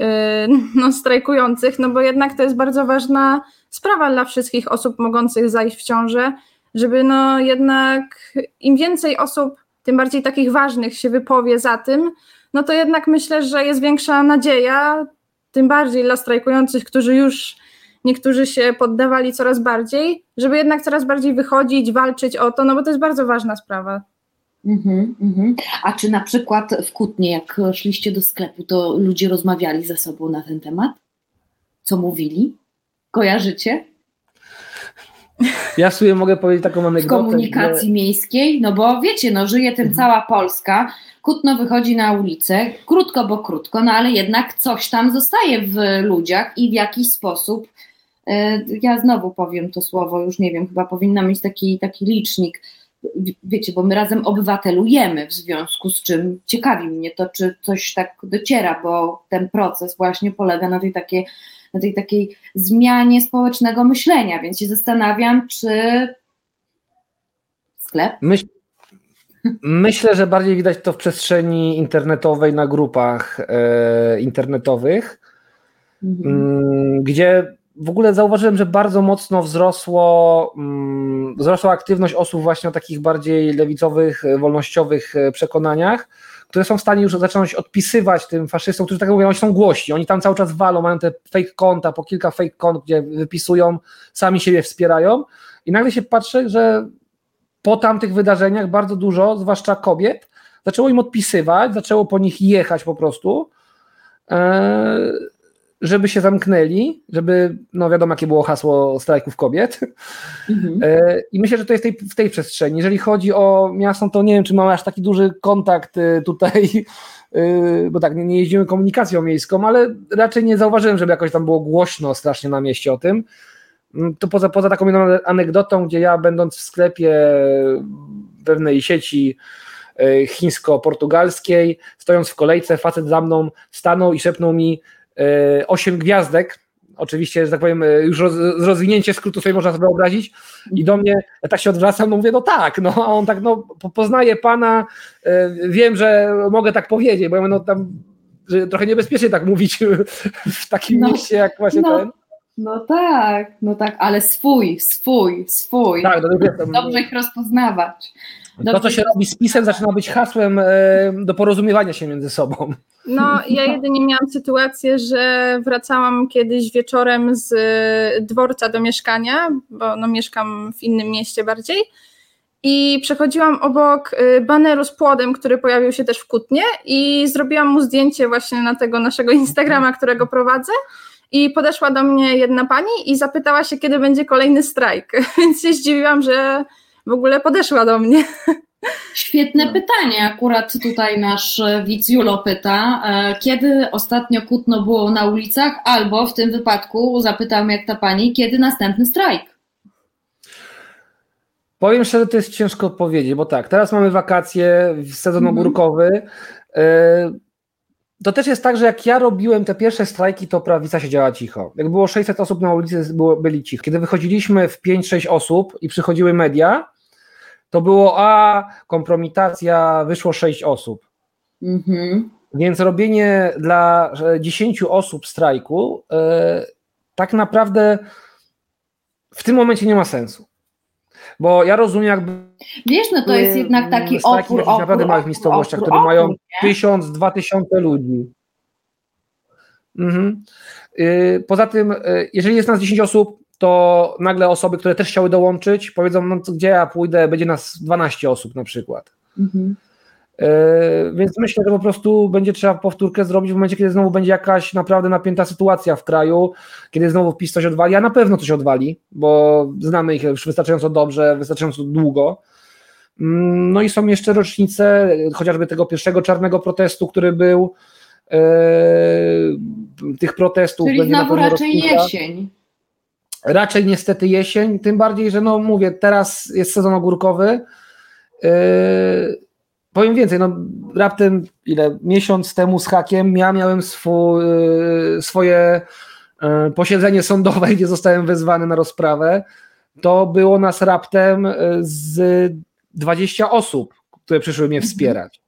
no, strajkujących, no bo jednak to jest bardzo ważna sprawa dla wszystkich osób mogących zajść w ciążę, żeby no jednak im więcej osób, tym bardziej takich ważnych się wypowie za tym, no to jednak myślę, że jest większa nadzieja, tym bardziej dla strajkujących, którzy już niektórzy się poddawali coraz bardziej, żeby jednak coraz bardziej wychodzić, walczyć o to, no bo to jest bardzo ważna sprawa. Mm-hmm, mm-hmm. A czy na przykład w Kutnie, jak szliście do sklepu, to ludzie rozmawiali ze sobą na ten temat? Co mówili? Kojarzycie? Ja sobie mogę powiedzieć taką anegdotę. W komunikacji że... miejskiej, no bo wiecie, no żyje tym mhm. cała Polska, Kutno wychodzi na ulicę, krótko, bo krótko, no ale jednak coś tam zostaje w ludziach i w jakiś sposób ja znowu powiem to słowo, już nie wiem, chyba powinna mieć taki, taki licznik. Wiecie, bo my razem obywatelujemy, w związku z czym ciekawi mnie to, czy coś tak dociera, bo ten proces właśnie polega na tej takiej, na tej takiej zmianie społecznego myślenia, więc się zastanawiam, czy sklep. Myśl, myślę, że bardziej widać to w przestrzeni internetowej, na grupach e, internetowych, mhm. Mm, gdzie w ogóle zauważyłem, że bardzo mocno wzrosło, mm, wzrosła aktywność osób właśnie o takich bardziej lewicowych, wolnościowych e, przekonaniach, które są w stanie już zacząć odpisywać tym faszystom, którzy tak mówią, oni są głośni, oni tam cały czas walą, mają te fake konta, po kilka fake kont, gdzie wypisują, sami siebie wspierają i nagle się patrzy, że po tamtych wydarzeniach bardzo dużo, zwłaszcza kobiet, zaczęło im odpisywać, zaczęło po nich jechać po prostu. E, żeby się zamknęli, żeby, no wiadomo, jakie było hasło strajków kobiet. Mhm. E, I myślę, że to jest tej, w tej przestrzeni. Jeżeli chodzi o miasto, to nie wiem, czy mamy aż taki duży kontakt e, tutaj, e, bo tak, nie jeździmy komunikacją miejską, ale raczej nie zauważyłem, żeby jakoś tam było głośno strasznie na mieście o tym. Mm, to poza, poza taką jedną anegdotą, gdzie ja będąc w sklepie pewnej sieci chińsko-portugalskiej, stojąc w kolejce, facet za mną stanął i szepnął mi, 8 e, gwiazdek, oczywiście, że tak powiem, e, już roz, rozwinięcie skrótu sobie można sobie wyobrazić i do mnie ja tak się odwracam, no mówię, no tak, no a on tak, no poznaję pana, e, wiem, że mogę tak powiedzieć, bo ja mówię, no tam że trochę niebezpiecznie tak mówić w takim no, mieście jak właśnie no, ten. No tak, no tak, ale swój, swój, swój. Tak, no, Dobrze ich rozpoznawać. To, co się robi z pisem, zaczyna być hasłem do porozumiewania się między sobą. No, ja jedynie miałam sytuację, że wracałam kiedyś wieczorem z dworca do mieszkania, bo no, mieszkam w innym mieście bardziej. I przechodziłam obok y, baneru z płodem, który pojawił się też w Kutnie i zrobiłam mu zdjęcie właśnie na tego naszego Instagrama, którego prowadzę. I podeszła do mnie jedna pani i zapytała się, kiedy będzie kolejny strajk. Więc się zdziwiłam, że w ogóle podeszła do mnie. Świetne no. pytanie. Akurat tutaj nasz widz Julo pyta, e, kiedy ostatnio kutno było na ulicach, albo w tym wypadku zapytam jak ta pani, kiedy następny strajk? Powiem szczerze, to jest ciężko odpowiedzieć, bo tak, teraz mamy wakacje, sezon mhm. ogórkowy. E, to też jest tak, że jak ja robiłem te pierwsze strajki, to prawica siedziała cicho. Jak było 600 osób na ulicy, było, byli cicho. Kiedy wychodziliśmy w 5-6 osób i przychodziły media, to było a kompromitacja, wyszło 6 osób. Mhm. Więc robienie dla 10 osób strajku e, tak naprawdę w tym momencie nie ma sensu. Bo ja rozumiem, jakby. Wiesz, no to jest jednak taki opór. W naprawdę małych miejscowościach, które mają tysiąc, dwa tysiące ludzi. Mhm. Y, poza tym, y, jeżeli jest nas 10 osób, to nagle osoby, które też chciały dołączyć, powiedzą, no gdzie ja pójdę, będzie nas 12 osób na przykład. Mhm. E, więc myślę, że po prostu będzie trzeba powtórkę zrobić w momencie, kiedy znowu będzie jakaś naprawdę napięta sytuacja w kraju, kiedy znowu PiS coś odwali, a na pewno coś odwali, bo znamy ich już wystarczająco dobrze, wystarczająco długo. Mm, no i są jeszcze rocznice chociażby tego pierwszego czarnego protestu, który był, e, tych protestów. Czyli będzie znowu na raczej rocznica. jesień. Raczej niestety jesień, tym bardziej, że no mówię, teraz jest sezon ogórkowy. E, powiem więcej, no raptem ile miesiąc temu z hakiem ja miałem swój, y, swoje y, posiedzenie sądowe, gdzie zostałem wezwany na rozprawę. To było nas raptem y, z 20 osób, które przyszły mnie mhm. wspierać.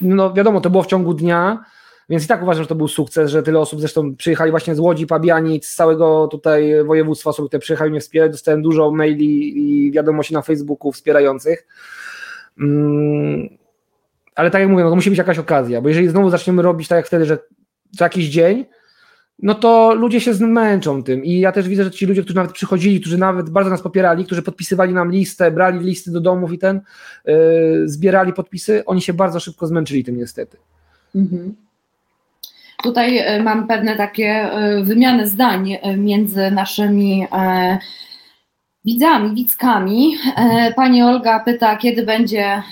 No wiadomo, to było w ciągu dnia, więc i tak uważam, że to był sukces, że tyle osób zresztą przyjechali właśnie z Łodzi, Pabianic, z całego tutaj województwa osób, które przyjechały mnie wspierać. Dostałem dużo maili i wiadomości na Facebooku wspierających. Mm, ale tak jak mówię, no to musi być jakaś okazja, bo jeżeli znowu zaczniemy robić tak jak wtedy, że co jakiś dzień, no to ludzie się zmęczą tym. I ja też widzę, że ci ludzie, którzy nawet przychodzili, którzy nawet bardzo nas popierali, którzy podpisywali nam listę, brali listy do domów i ten, yy, zbierali podpisy, oni się bardzo szybko zmęczyli tym niestety. Mhm. Tutaj e, mam pewne takie e, wymiany zdań e, między naszymi widzami, widzkami. Pani Olga pyta, kiedy będzie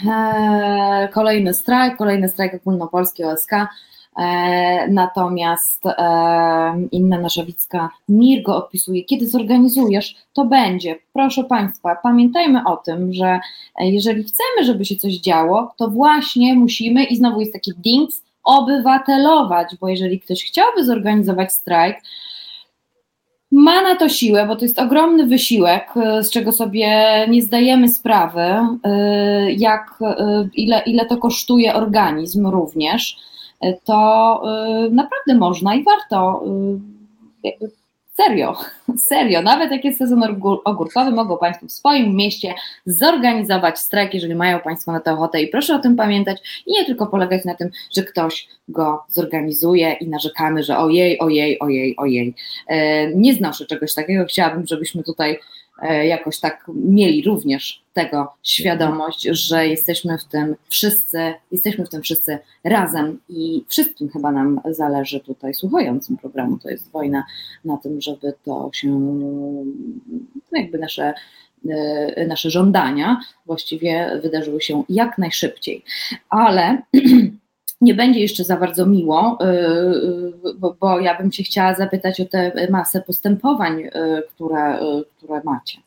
kolejny strajk, kolejny strajk ogólnopolski OSK. Natomiast inna nasza widzka Mirgo odpisuje, kiedy zorganizujesz, to będzie. Proszę Państwa, pamiętajmy o tym, że jeżeli chcemy, żeby się coś działo, to właśnie musimy, i znowu jest taki dings, obywatelować, bo jeżeli ktoś chciałby zorganizować strajk, ma na to siłę, bo to jest ogromny wysiłek, y, z czego sobie nie zdajemy sprawy, y, jak, y, ile, ile to kosztuje organizm również, to naprawdę można i warto Serio, serio. Nawet jak jest sezon ogórkowy, mogą Państwo w swoim mieście zorganizować strajk, jeżeli mają Państwo na to ochotę. I proszę o tym pamiętać i nie tylko polegać na tym, że ktoś go zorganizuje i narzekamy, że ojej, ojej, ojej, ojej. E, nie znoszę czegoś takiego. Chciałabym, żebyśmy tutaj jakoś tak mieli również tego świadomość, że jesteśmy w tym wszyscy, jesteśmy w tym wszyscy razem i wszystkim chyba nam zależy tutaj słuchającym programu, to jest wojna na tym, żeby to się, no jakby nasze e, nasze żądania właściwie wydarzyły się jak najszybciej. Ale nie będzie jeszcze za bardzo miło, y, y, bo, bo ja bym Cię chciała zapytać o tę masę postępowań, y, które, które macie.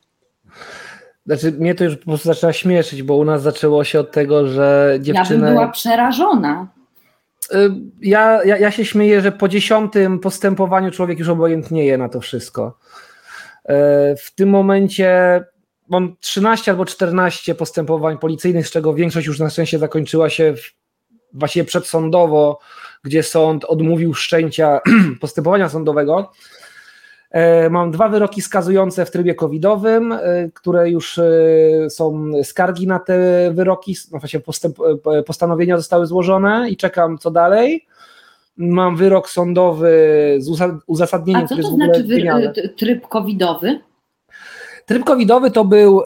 Znaczy, mnie to już po prostu zaczyna śmieszyć, bo u nas zaczęło się od tego, że dziewczyny... Ja bym była przerażona. Ja, ja, ja się śmieję, że po dziesiątym postępowaniu człowiek już obojętnieje na to wszystko. W tym momencie mam 13 albo 14 postępowań policyjnych, z czego większość już na szczęście zakończyła się w właściwie przedsądowo, gdzie sąd odmówił wszczęcia postępowania sądowego. E, mam dwa wyroki skazujące w trybie covidowym, e, które już e, są skargi na te wyroki, no właśnie postęp, postanowienia zostały złożone i czekam co dalej. Mam wyrok sądowy z uzasadnieniem, A co to znaczy tryb covidowy? Tryb covidowy to był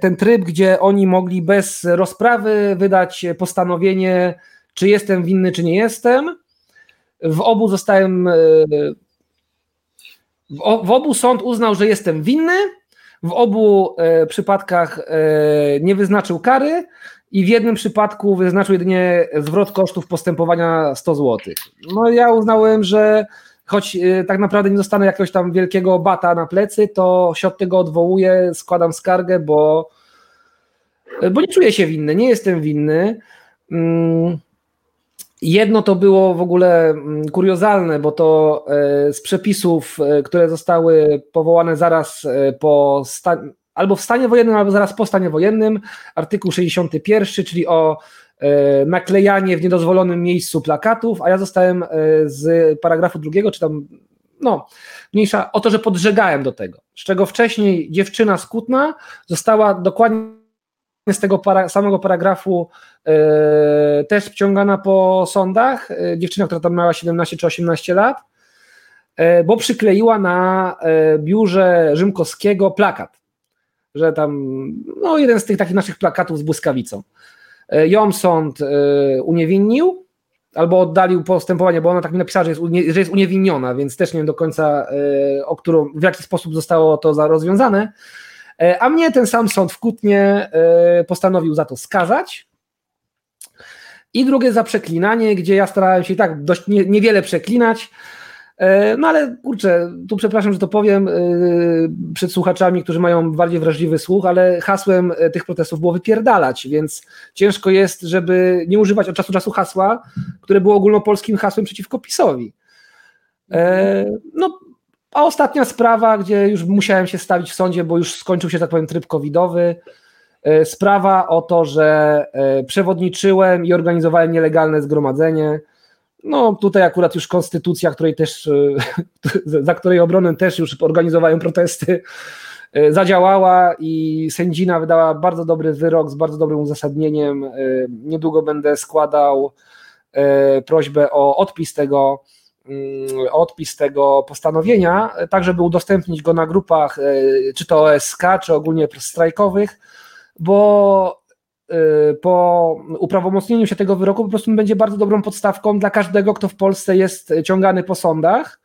ten tryb, gdzie oni mogli bez rozprawy wydać postanowienie czy jestem winny, czy nie jestem. W obu zostałem. E, w obu sąd uznał, że jestem winny. W obu e, przypadkach e, nie wyznaczył kary i w jednym przypadku wyznaczył jedynie zwrot kosztów postępowania 100 zł. No ja uznałem, że choć tak naprawdę nie dostanę jakiegoś tam wielkiego bata na plecy, to się od tego odwołuję, składam skargę, bo, bo nie czuję się winny, nie jestem winny. Mm, Jedno to było w ogóle mm, kuriozalne, bo to e, z przepisów, e, które zostały powołane zaraz e, po stanie, albo w stanie wojennym, albo zaraz po stanie wojennym, artykuł 61, czyli o naklejanie w niedozwolonym miejscu plakatów, a ja zostałem z paragrafu drugiego, czy tam, no, mniejsza, o to, że podżegałem do tego, z czego wcześniej dziewczyna skutna została dokładnie z tego para, samego paragrafu e, też wciągana po sądach, e, dziewczyna, która tam miała 17 czy 18 lat, e, bo przykleiła na biurze Rzymkowskiego plakat, że tam, no jeden z tych takich naszych plakatów z błyskawicą. Ją sąd uniewinnił, albo oddalił postępowanie, bo ona tak mi napisała, że jest, że jest uniewinniona, więc też nie wiem do końca, o którą, w jaki sposób zostało to rozwiązane. E, a mnie ten sam sąd w Kutnie e, postanowił za to skazać. I drugie za przeklinanie, gdzie ja starałem się tak dość niewiele przeklinać. E, no ale kurczę, tu przepraszam, że to powiem przed słuchaczami, którzy mają bardziej wrażliwy słuch, ale hasłem tych protestów było wypierdalać, więc ciężko jest, żeby nie używać od czasu do czasu hasła, które było ogólnopolskim hasłem przeciwko PiSowi. No, a ostatnia sprawa, gdzie już musiałem się stawić w sądzie, bo już skończył się, tak powiem, tryb covidowy. E, sprawa o to, że e, przewodniczyłem i organizowałem nielegalne zgromadzenie. No tutaj akurat już konstytucja, której też, e, za której obronę też już organizowałem protesty, zadziałała i sędzina wydała bardzo dobry wyrok z bardzo dobrym uzasadnieniem. Niedługo będę składał prośbę o odpis tego odpis tego postanowienia, tak żeby udostępnić go na grupach, e, czy to OSK, czy ogólnie strajkowych, bo e, po uprawomocnieniu się tego wyroku po prostu będzie bardzo dobrą podstawką dla każdego, kto w Polsce jest ciągany po sądach,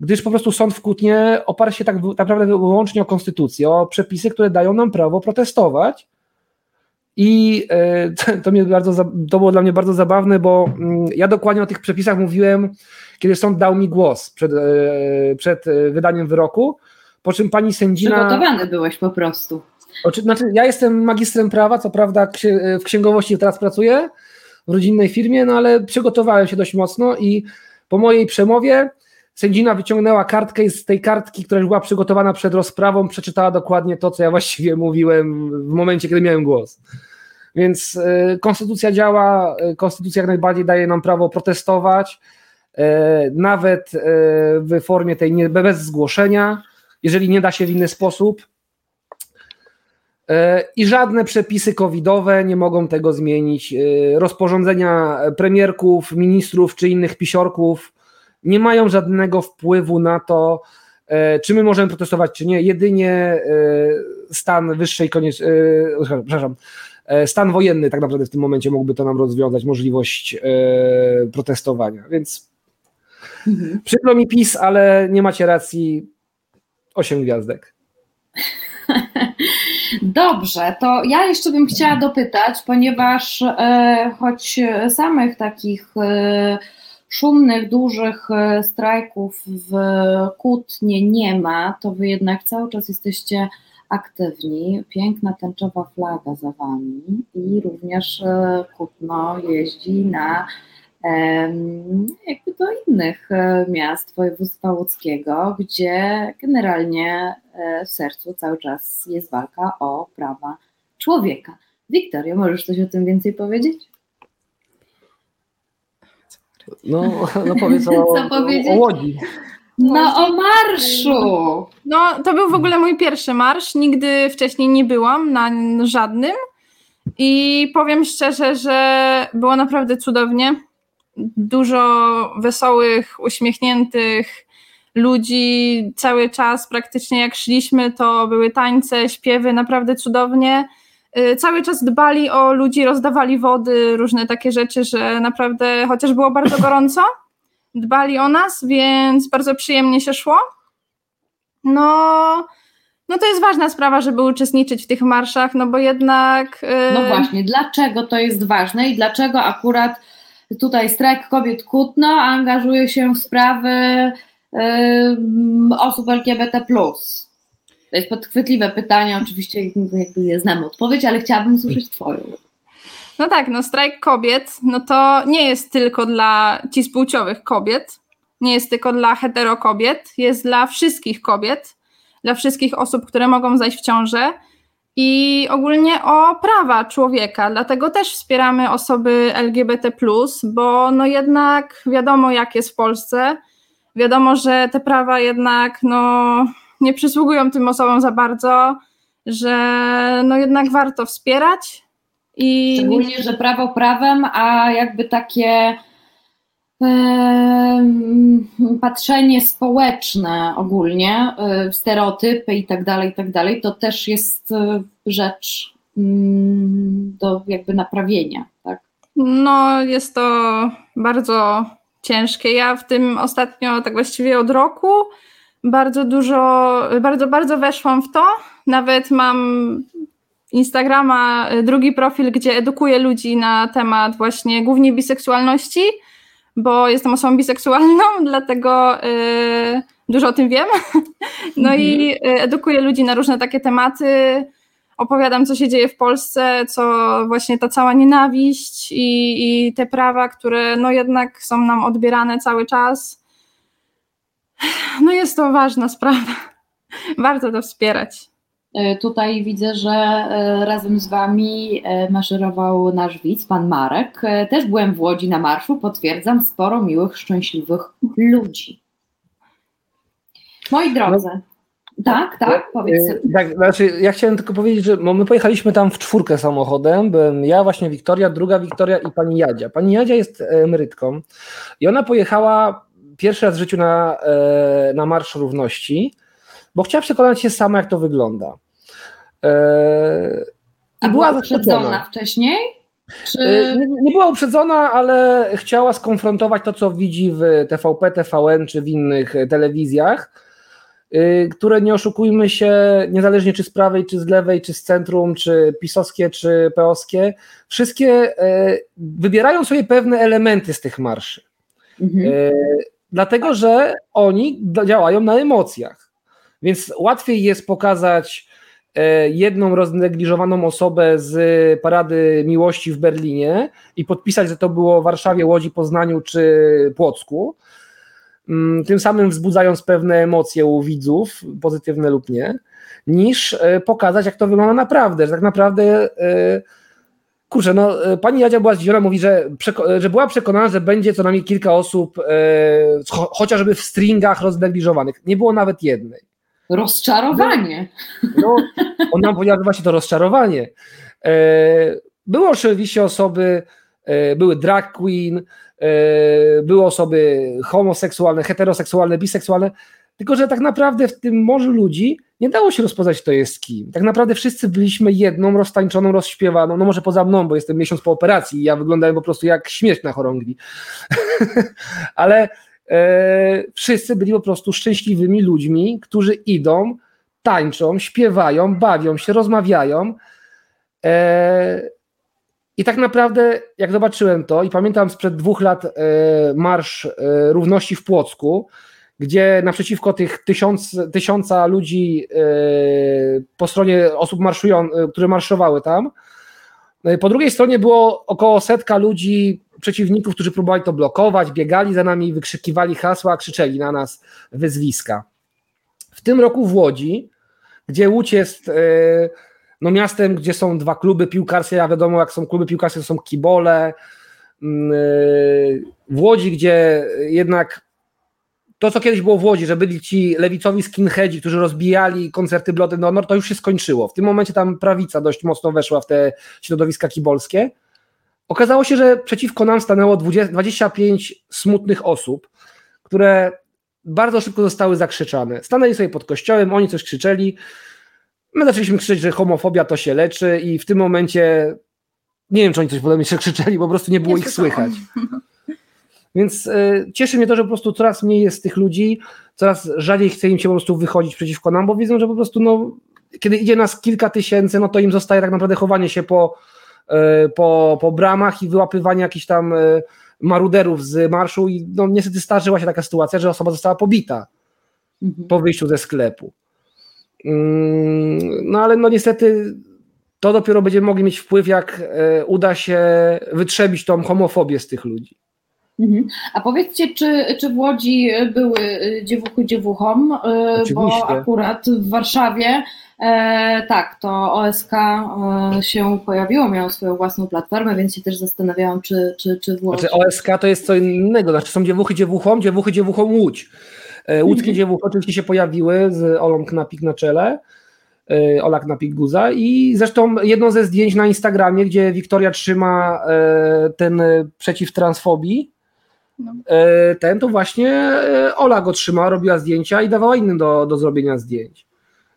gdyż po prostu sąd w Kutnie oparł się tak naprawdę wyłącznie o konstytucję, o przepisy, które dają nam prawo protestować. I e, to, mnie bardzo, to było dla mnie bardzo zabawne, bo mm, ja dokładnie o tych przepisach mówiłem, kiedy sąd dał mi głos przed, e, przed e, wydaniem wyroku, po czym pani sędzina... Przygotowany byłeś po prostu. Znaczy, ja jestem magistrem prawa, co prawda w księgowości teraz pracuję, w rodzinnej firmie, no ale przygotowałem się dość mocno i po mojej przemowie sędzina wyciągnęła kartkę i z tej kartki, która już była przygotowana przed rozprawą, przeczytała dokładnie to, co ja właściwie mówiłem w momencie, kiedy miałem głos. Więc e, konstytucja działa, e, konstytucja jak najbardziej daje nam prawo protestować, e, nawet w formie tej nie, bez zgłoszenia, jeżeli nie da się w inny sposób. I żadne przepisy covidowe nie mogą tego zmienić. Rozporządzenia premierków, ministrów czy innych pisiorków nie mają żadnego wpływu na to, czy my możemy protestować, czy nie. Jedynie stan wyższej koniec, przepraszam, stan wojenny tak naprawdę w tym momencie mógłby to nam rozwiązać, możliwość e, protestowania. Więc mhm. przykro mi PiS, ale nie macie racji. Osiem gwiazdek. Dobrze, to ja jeszcze bym chciała dopytać, ponieważ e, choć samych takich e, szumnych, dużych e, strajków w Kutnie nie ma, to wy jednak cały czas jesteście aktywni. Piękna tęczowa flaga za Wami i również e, Kutno jeździ na jakby do innych e, miast województwa łódzkiego, gdzie generalnie e, w sercu cały czas jest walka o prawa człowieka. Wiktoria, możesz coś o tym więcej powiedzieć? No, no powiedz o, o Łodzi. No o marszu! No to był w ogóle mój pierwszy marsz. Nigdy wcześniej nie byłam na żadnym. I powiem szczerze, że było naprawdę cudownie. Dużo wesołych, uśmiechniętych ludzi. Cały czas praktycznie jak szliśmy, to były tańce, śpiewy, naprawdę cudownie. Y, cały czas dbali o ludzi, rozdawali wody, różne takie rzeczy, że naprawdę, chociaż było bardzo gorąco, dbali o nas, więc bardzo przyjemnie się szło. No, no to jest ważna sprawa, żeby uczestniczyć w tych marszach, no bo jednak. Yy... No właśnie, dlaczego to jest ważne i dlaczego akurat tutaj strajk kobiet Kutno angażuje się w sprawy yy, osób LGBT. To jest podchwytliwe pytanie, oczywiście je znamy odpowiedź, ale chciałabym usłyszeć Twoją. No tak, no strajk kobiet, no to nie jest tylko dla cispłciowych kobiet, nie jest tylko dla heterokobiet, jest dla wszystkich kobiet, dla wszystkich osób, które mogą zajść w ciążę i ogólnie o prawa człowieka. Dlatego też wspieramy osoby LGBT, bo no jednak wiadomo, jak jest w Polsce. Wiadomo, że te prawa jednak no, nie przysługują tym osobom za bardzo, że no jednak warto wspierać. I... Szczególnie, że prawo prawem, a jakby takie patrzenie społeczne ogólnie, e, stereotypy i tak dalej, i tak dalej, to też jest e, rzecz mm, do jakby naprawienia, tak? No, jest to bardzo ciężkie. Ja w tym ostatnio, tak właściwie od roku, bardzo dużo, bardzo, bardzo weszłam w to. Nawet mam Instagrama, drugi profil, gdzie edukuję ludzi na temat właśnie głównie biseksualności bo jestem osobą biseksualną, dlatego y, dużo o tym wiem. No mhm. i y, edukuję ludzi na różne takie tematy. Opowiadam, co się dzieje w Polsce, co właśnie ta cała nienawiść i, i te prawa, które no jednak są nam odbierane cały czas. No jest to ważna sprawa. Warto to wspierać. E, tutaj widzę, że e, razem z Wami e, maszerował nasz widz, pan Marek. Też byłem w Łodzi na marszu, potwierdzam, sporo miłych, szczęśliwych ludzi. Moi drodzy, no, tak, tak, powiedz. Tak, znaczy, ja chciałem tylko powiedzieć, że my pojechaliśmy tam w czwórkę samochodem, byłem ja, właśnie Wiktoria, druga Wiktoria i pani Jadzia. Pani Jadzia jest emerytką i ona pojechała pierwszy raz w życiu na, na Marsz Równości, bo chciała przekonać się sama, jak to wygląda. Eee, A była uprzedzona wcześniej? Czy... Eee, nie, nie, była uprzedzona, ale chciała skonfrontować to, co widzi w TVP, TVN czy w innych telewizjach, eee, które nie oszukujmy się, niezależnie czy z prawej, czy z lewej, czy z centrum, czy pisowskie, czy peowskie, wszystkie wybierają sobie pewne elementy z tych marszy. Mhm. Dlatego, że oni działają na emocjach. Więc łatwiej jest pokazać E, jedną roznegliżowaną osobę z Parady Miłości w Berlinie i podpisać, że to było w Warszawie, Łodzi, Poznaniu czy Płocku, mm, tym samym wzbudzając pewne emocje u widzów, pozytywne lub nie, niż e, pokazać, jak to wygląda naprawdę, że tak naprawdę e, kurczę, no pani Jadzia była zdziwiona, mówi, że, że była przekonana, że będzie co najmniej kilka osób, chociażby w stringach roznegliżowanych. Nie było nawet jednej. Rozczarowanie. No, on nam powiedział, że właśnie to rozczarowanie. E, były oczywiście osoby, e, były drag queen, e, były osoby homoseksualne, heteroseksualne, biseksualne, tylko że tak naprawdę w tym morzu ludzi nie dało się rozpoznać, kto jest kim. Tak naprawdę wszyscy byliśmy jedną, roztańczoną, rozśpiewaną, no może poza mną, bo jestem miesiąc po operacji i ja wyglądałem po prostu jak śmierć na chorągwi. Ale wszyscy byli po prostu szczęśliwymi ludźmi, którzy idą, tańczą, śpiewają, bawią się, rozmawiają. E, I tak naprawdę, jak zobaczyłem to, i pamiętam sprzed dwóch lat e, Marsz e, Równości w Płocku, gdzie naprzeciwko tych tysiąc, tysiąca ludzi e, po stronie osób, marszują, e, które marszowały tam, po drugiej stronie było około setka ludzi przeciwników, którzy próbowali to blokować, biegali za nami, wykrzykiwali hasła, krzyczeli na nas wyzwiska. W tym roku w Łodzi, gdzie Łódź jest e, no, miastem, gdzie są dwa kluby piłkarskie, a wiadomo, jak są kluby piłkarskie, to są kibole. Mm, e, w Łodzi, gdzie jednak to, co kiedyś było w Łodzi, że byli ci lewicowi skinheadzi, którzy rozbijali koncerty Bloody Honor, to już się skończyło. W tym momencie tam prawica dość mocno weszła w te środowiska kibolskie. Okazało się, że przeciwko nam stanęło 20, 25 smutnych osób, które bardzo szybko zostały zakrzyczane. Stanęli sobie pod kościołem, oni coś krzyczeli. My zaczęliśmy krzyczeć, że homofobia to się leczy, i w tym momencie nie wiem, czy oni coś podobnie się krzyczeli, po prostu nie było nie ich słychać. Więc y, cieszy mnie to, że po prostu coraz mniej jest tych ludzi, coraz rzadziej chce im się po prostu wychodzić przeciwko nam, bo widzą, że po prostu no, kiedy idzie nas kilka tysięcy, no to im zostaje tak naprawdę chowanie się po, y, po, po bramach i wyłapywanie jakichś tam y, maruderów z marszu i no, niestety zdarzyła się taka sytuacja, że osoba została pobita mhm. po wyjściu ze sklepu. Mm, no ale no niestety to dopiero będziemy mogli mieć wpływ, jak uda się wytrzebić tą homofobię z tych ludzi. Mhm. A powiedzcie, czy, czy w Łodzi były dziewuchy dziewuchom? Oczywiście. Bo akurat w Warszawie E, tak, to OSK e, się pojawiło, miało swoją własną platformę, więc się też zastanawiałam, czy, czy, czy włożyć. Znaczy OSK to jest co innego, znaczy są dziewuchy dziewuchom, dziewuchy dziewuchom Łódź. E, łódzkie mhm. dziewuchy oczywiście się pojawiły z Olą Knapik na czele, e, Ola Knapik Guza i zresztą jedno ze zdjęć na Instagramie, gdzie Wiktoria trzyma ten przeciw transfobii, no. ten to właśnie Ola go trzymała, robiła zdjęcia i dawała innym do, do zrobienia zdjęć.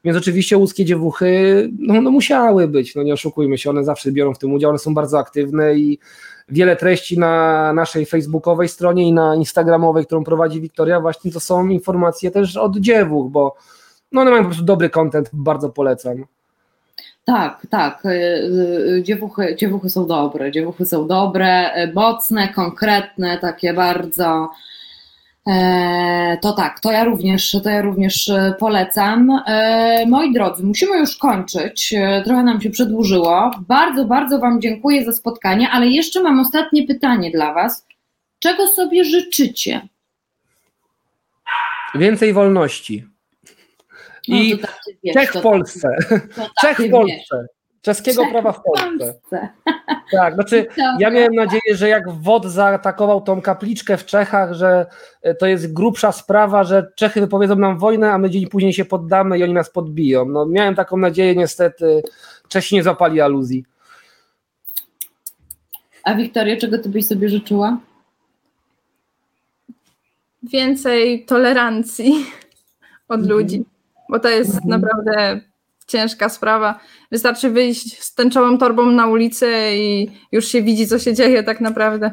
Więc oczywiście łódzkie dziewuchy no, no musiały być, no nie oszukujmy się, one zawsze biorą w tym udział, one są bardzo aktywne i wiele treści na naszej facebookowej stronie i na instagramowej, którą prowadzi Wiktoria, właśnie to są informacje też od dziewuch, bo no one mają po prostu dobry content, bardzo polecam. Tak, tak. Y, y, dziewuchy, dziewuchy są dobre. Dziewuchy są dobre, y, mocne, konkretne, takie bardzo E, to tak, to ja również, to ja również e, polecam. E, moi drodzy, musimy już kończyć. Trochę nam się przedłużyło. Bardzo, bardzo Wam dziękuję za spotkanie, ale jeszcze mam ostatnie pytanie dla Was. Czego sobie życzycie? Więcej wolności. No, I no, tak, wiesz, Czech w Polsce. Tak, Czech w Polsce. Czeskiego Czech prawa w Polsce. Tak, znaczy ja miałem nadzieję, że jak WOD zaatakował tą kapliczkę w Czechach, że e, to jest grubsza sprawa, że Czechy wypowiedzą nam wojnę, a my dzień później się poddamy i oni nas podbiją. No miałem taką nadzieję, niestety Czesi nie zapali aluzji. A Wiktoria, czego ty byś sobie życzyła? Więcej tolerancji od mhm. ludzi, bo to jest mhm. naprawdę ciężka sprawa. Wystarczy wyjść z tęczową torbą na ulicę i już się widzi, co się dzieje tak naprawdę.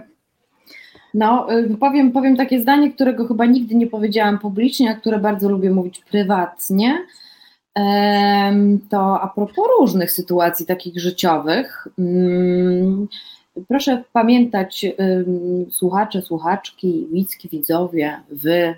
No, y, powiem, powiem takie zdanie, którego chyba nigdy nie powiedziałam publicznie, a które bardzo lubię mówić prywatnie. To a propos różnych sytuacji takich życiowych. Mm, proszę pamiętać, słuchacze, słuchaczki, widzki, widzowie, wy,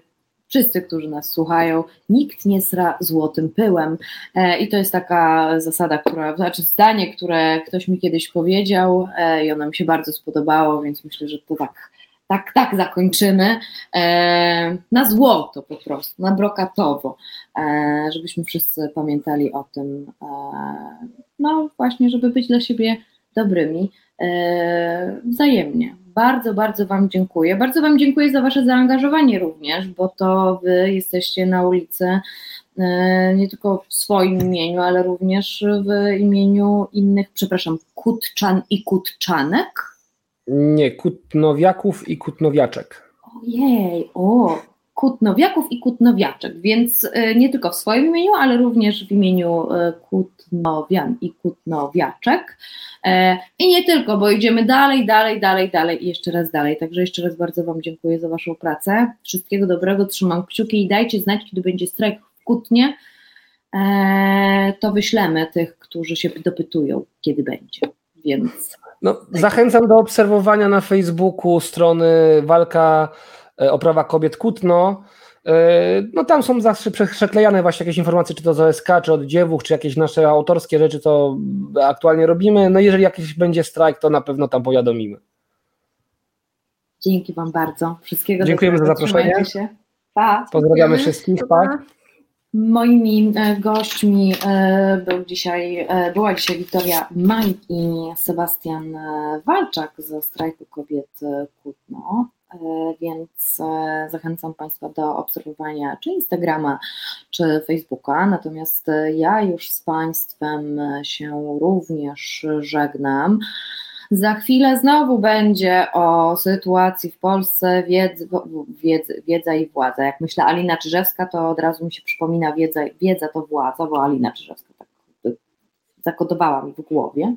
wszyscy, którzy nas słuchają, nikt nie sra złotym pyłem. E, I to jest taka zasada, która, znaczy zdanie, które ktoś mi kiedyś powiedział e, i ono mi się bardzo spodobało, więc myślę, że to tak, tak, tak zakończymy. E, na złoto po prostu, na brokatowo, żebyśmy wszyscy pamiętali o tym, no właśnie, żeby być dla siebie dobrymi wzajemnie. Bardzo, bardzo Wam dziękuję. Bardzo Wam dziękuję za Wasze zaangażowanie również, bo to Wy jesteście na ulicy e, nie tylko w swoim imieniu, ale również w imieniu innych, przepraszam, kutczan i kutczanek? Nie, kutnowiaków i kutnowiaczek. Ojej, o, Kutnowiaków i Kutnowiaczek, więc e, nie tylko w swoim imieniu, ale również w imieniu e, Kutnowian i Kutnowiaczek. E, I nie tylko, bo idziemy dalej, dalej, dalej, dalej i jeszcze raz dalej. Także jeszcze raz bardzo Wam dziękuję za Waszą pracę. Wszystkiego dobrego, trzymam kciuki i dajcie znać, kiedy będzie strajk w Kutnie, to wyślemy tych, którzy się dopytują, kiedy będzie. Więc. No, zachęcam do obserwowania na Facebooku strony Walka E, o prawa kobiet Kutno, e, no tam są zawsze przeklejane właśnie jakieś informacje, czy to z OSK, czy od dziewuch, czy jakieś nasze autorskie rzeczy, co aktualnie robimy. No jeżeli jakiś będzie strajk, to na pewno tam powiadomimy. Dzięki Wam bardzo. Wszystkiego Dziękujemy za zaproszenie. Się. Pa. Pozdrawiamy wszystkich. Pa. Moimi e, gośćmi był dzisiaj, była dzisiaj Wiktoria Maj i Sebastian Walczak ze strajku kobiet Kutno. E, więc e, zachęcam Państwa do obserwowania czy Instagrama, czy Facebooka. Natomiast e, ja już z Państwem się również żegnam. Za chwilę znowu będzie o sytuacji w Polsce, wiedz, wiedz, wiedza i władza. Jak myślę Alina Czyżewska, to od razu mi się przypomina wiedza, wiedza to władza, bo Alina Czyżewska tak zakodowała mi w głowie.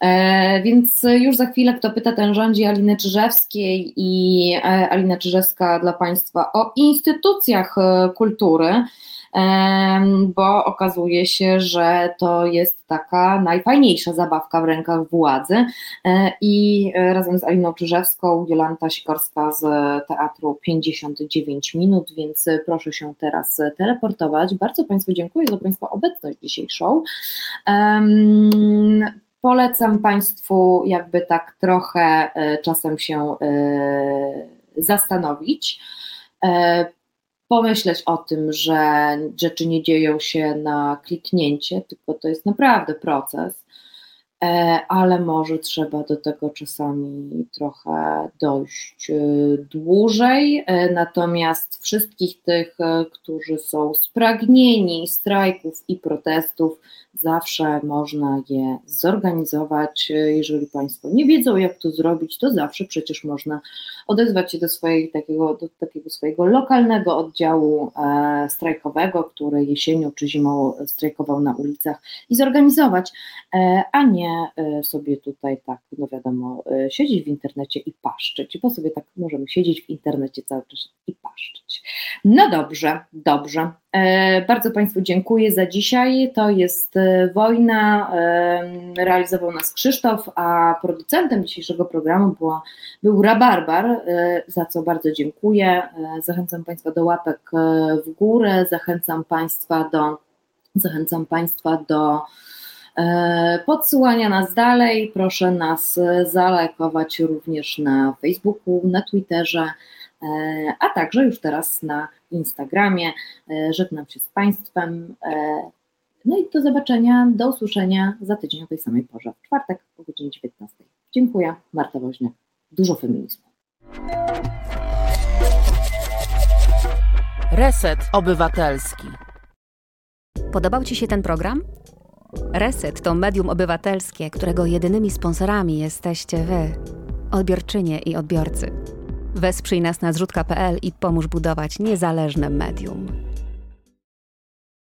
E, więc już za chwilę, kto pyta, ten rządzi Aliny Czyżewskiej i e, Alina Czyżewska dla Państwa o instytucjach e, kultury bo okazuje się, że to jest taka najfajniejsza zabawka w rękach władzy i razem z Aliną Czyżewską, Jolanta Sikorska z Teatru 59 minut, więc proszę się teraz teleportować. Bardzo Państwu dziękuję za Państwa obecność dzisiejszą. polecam Państwu jakby tak trochę czasem się zastanowić, pomyśleć o tym, że rzeczy nie dzieją się na kliknięcie, tylko to jest naprawdę proces E, ale może trzeba do tego czasami trochę dojść e, dłużej. E, natomiast wszystkich tych, którzy są spragnieni strajków i protestów, zawsze można je zorganizować. Jeżeli Państwo nie wiedzą, jak to zrobić, to zawsze przecież można odezwać się do, swojej, takiego, do takiego swojego lokalnego oddziału e, strajkowego, który jesienią czy zimą strajkował na ulicach i zorganizować, e, a nie e, sobie tutaj tak, no wiadomo, e, siedzieć w internecie i paszczyć, bo sobie tak możemy siedzieć w internecie cały czas i paszczyć. No dobrze, dobrze. E, bardzo Państwu dziękuję za dzisiaj. To jest e, Wojna. E, realizował nas Krzysztof, a producentem dzisiejszego programu była, był Rabarbar, za co bardzo dziękuję. Zachęcam Państwa do łapek w górę, zachęcam Państwa do, zachęcam Państwa do podsyłania nas dalej. Proszę nas zalajkować również na Facebooku, na Twitterze, a także już teraz na Instagramie. E, żegnam się z Państwem. E, no i do zobaczenia, do usłyszenia za tydzień o tej samej porze, w czwartek o godzinie 19. Dziękuję, Marta Woźniak. Dużo feminizmu. Reset Obywatelski. Podobał Ci się ten program? Reset to medium obywatelskie, którego jedynymi sponsorami jesteście Wy, odbiorczynie i odbiorcy. Wesprzyj nas na zrzutka.pl i pomóż budować niezależne medium.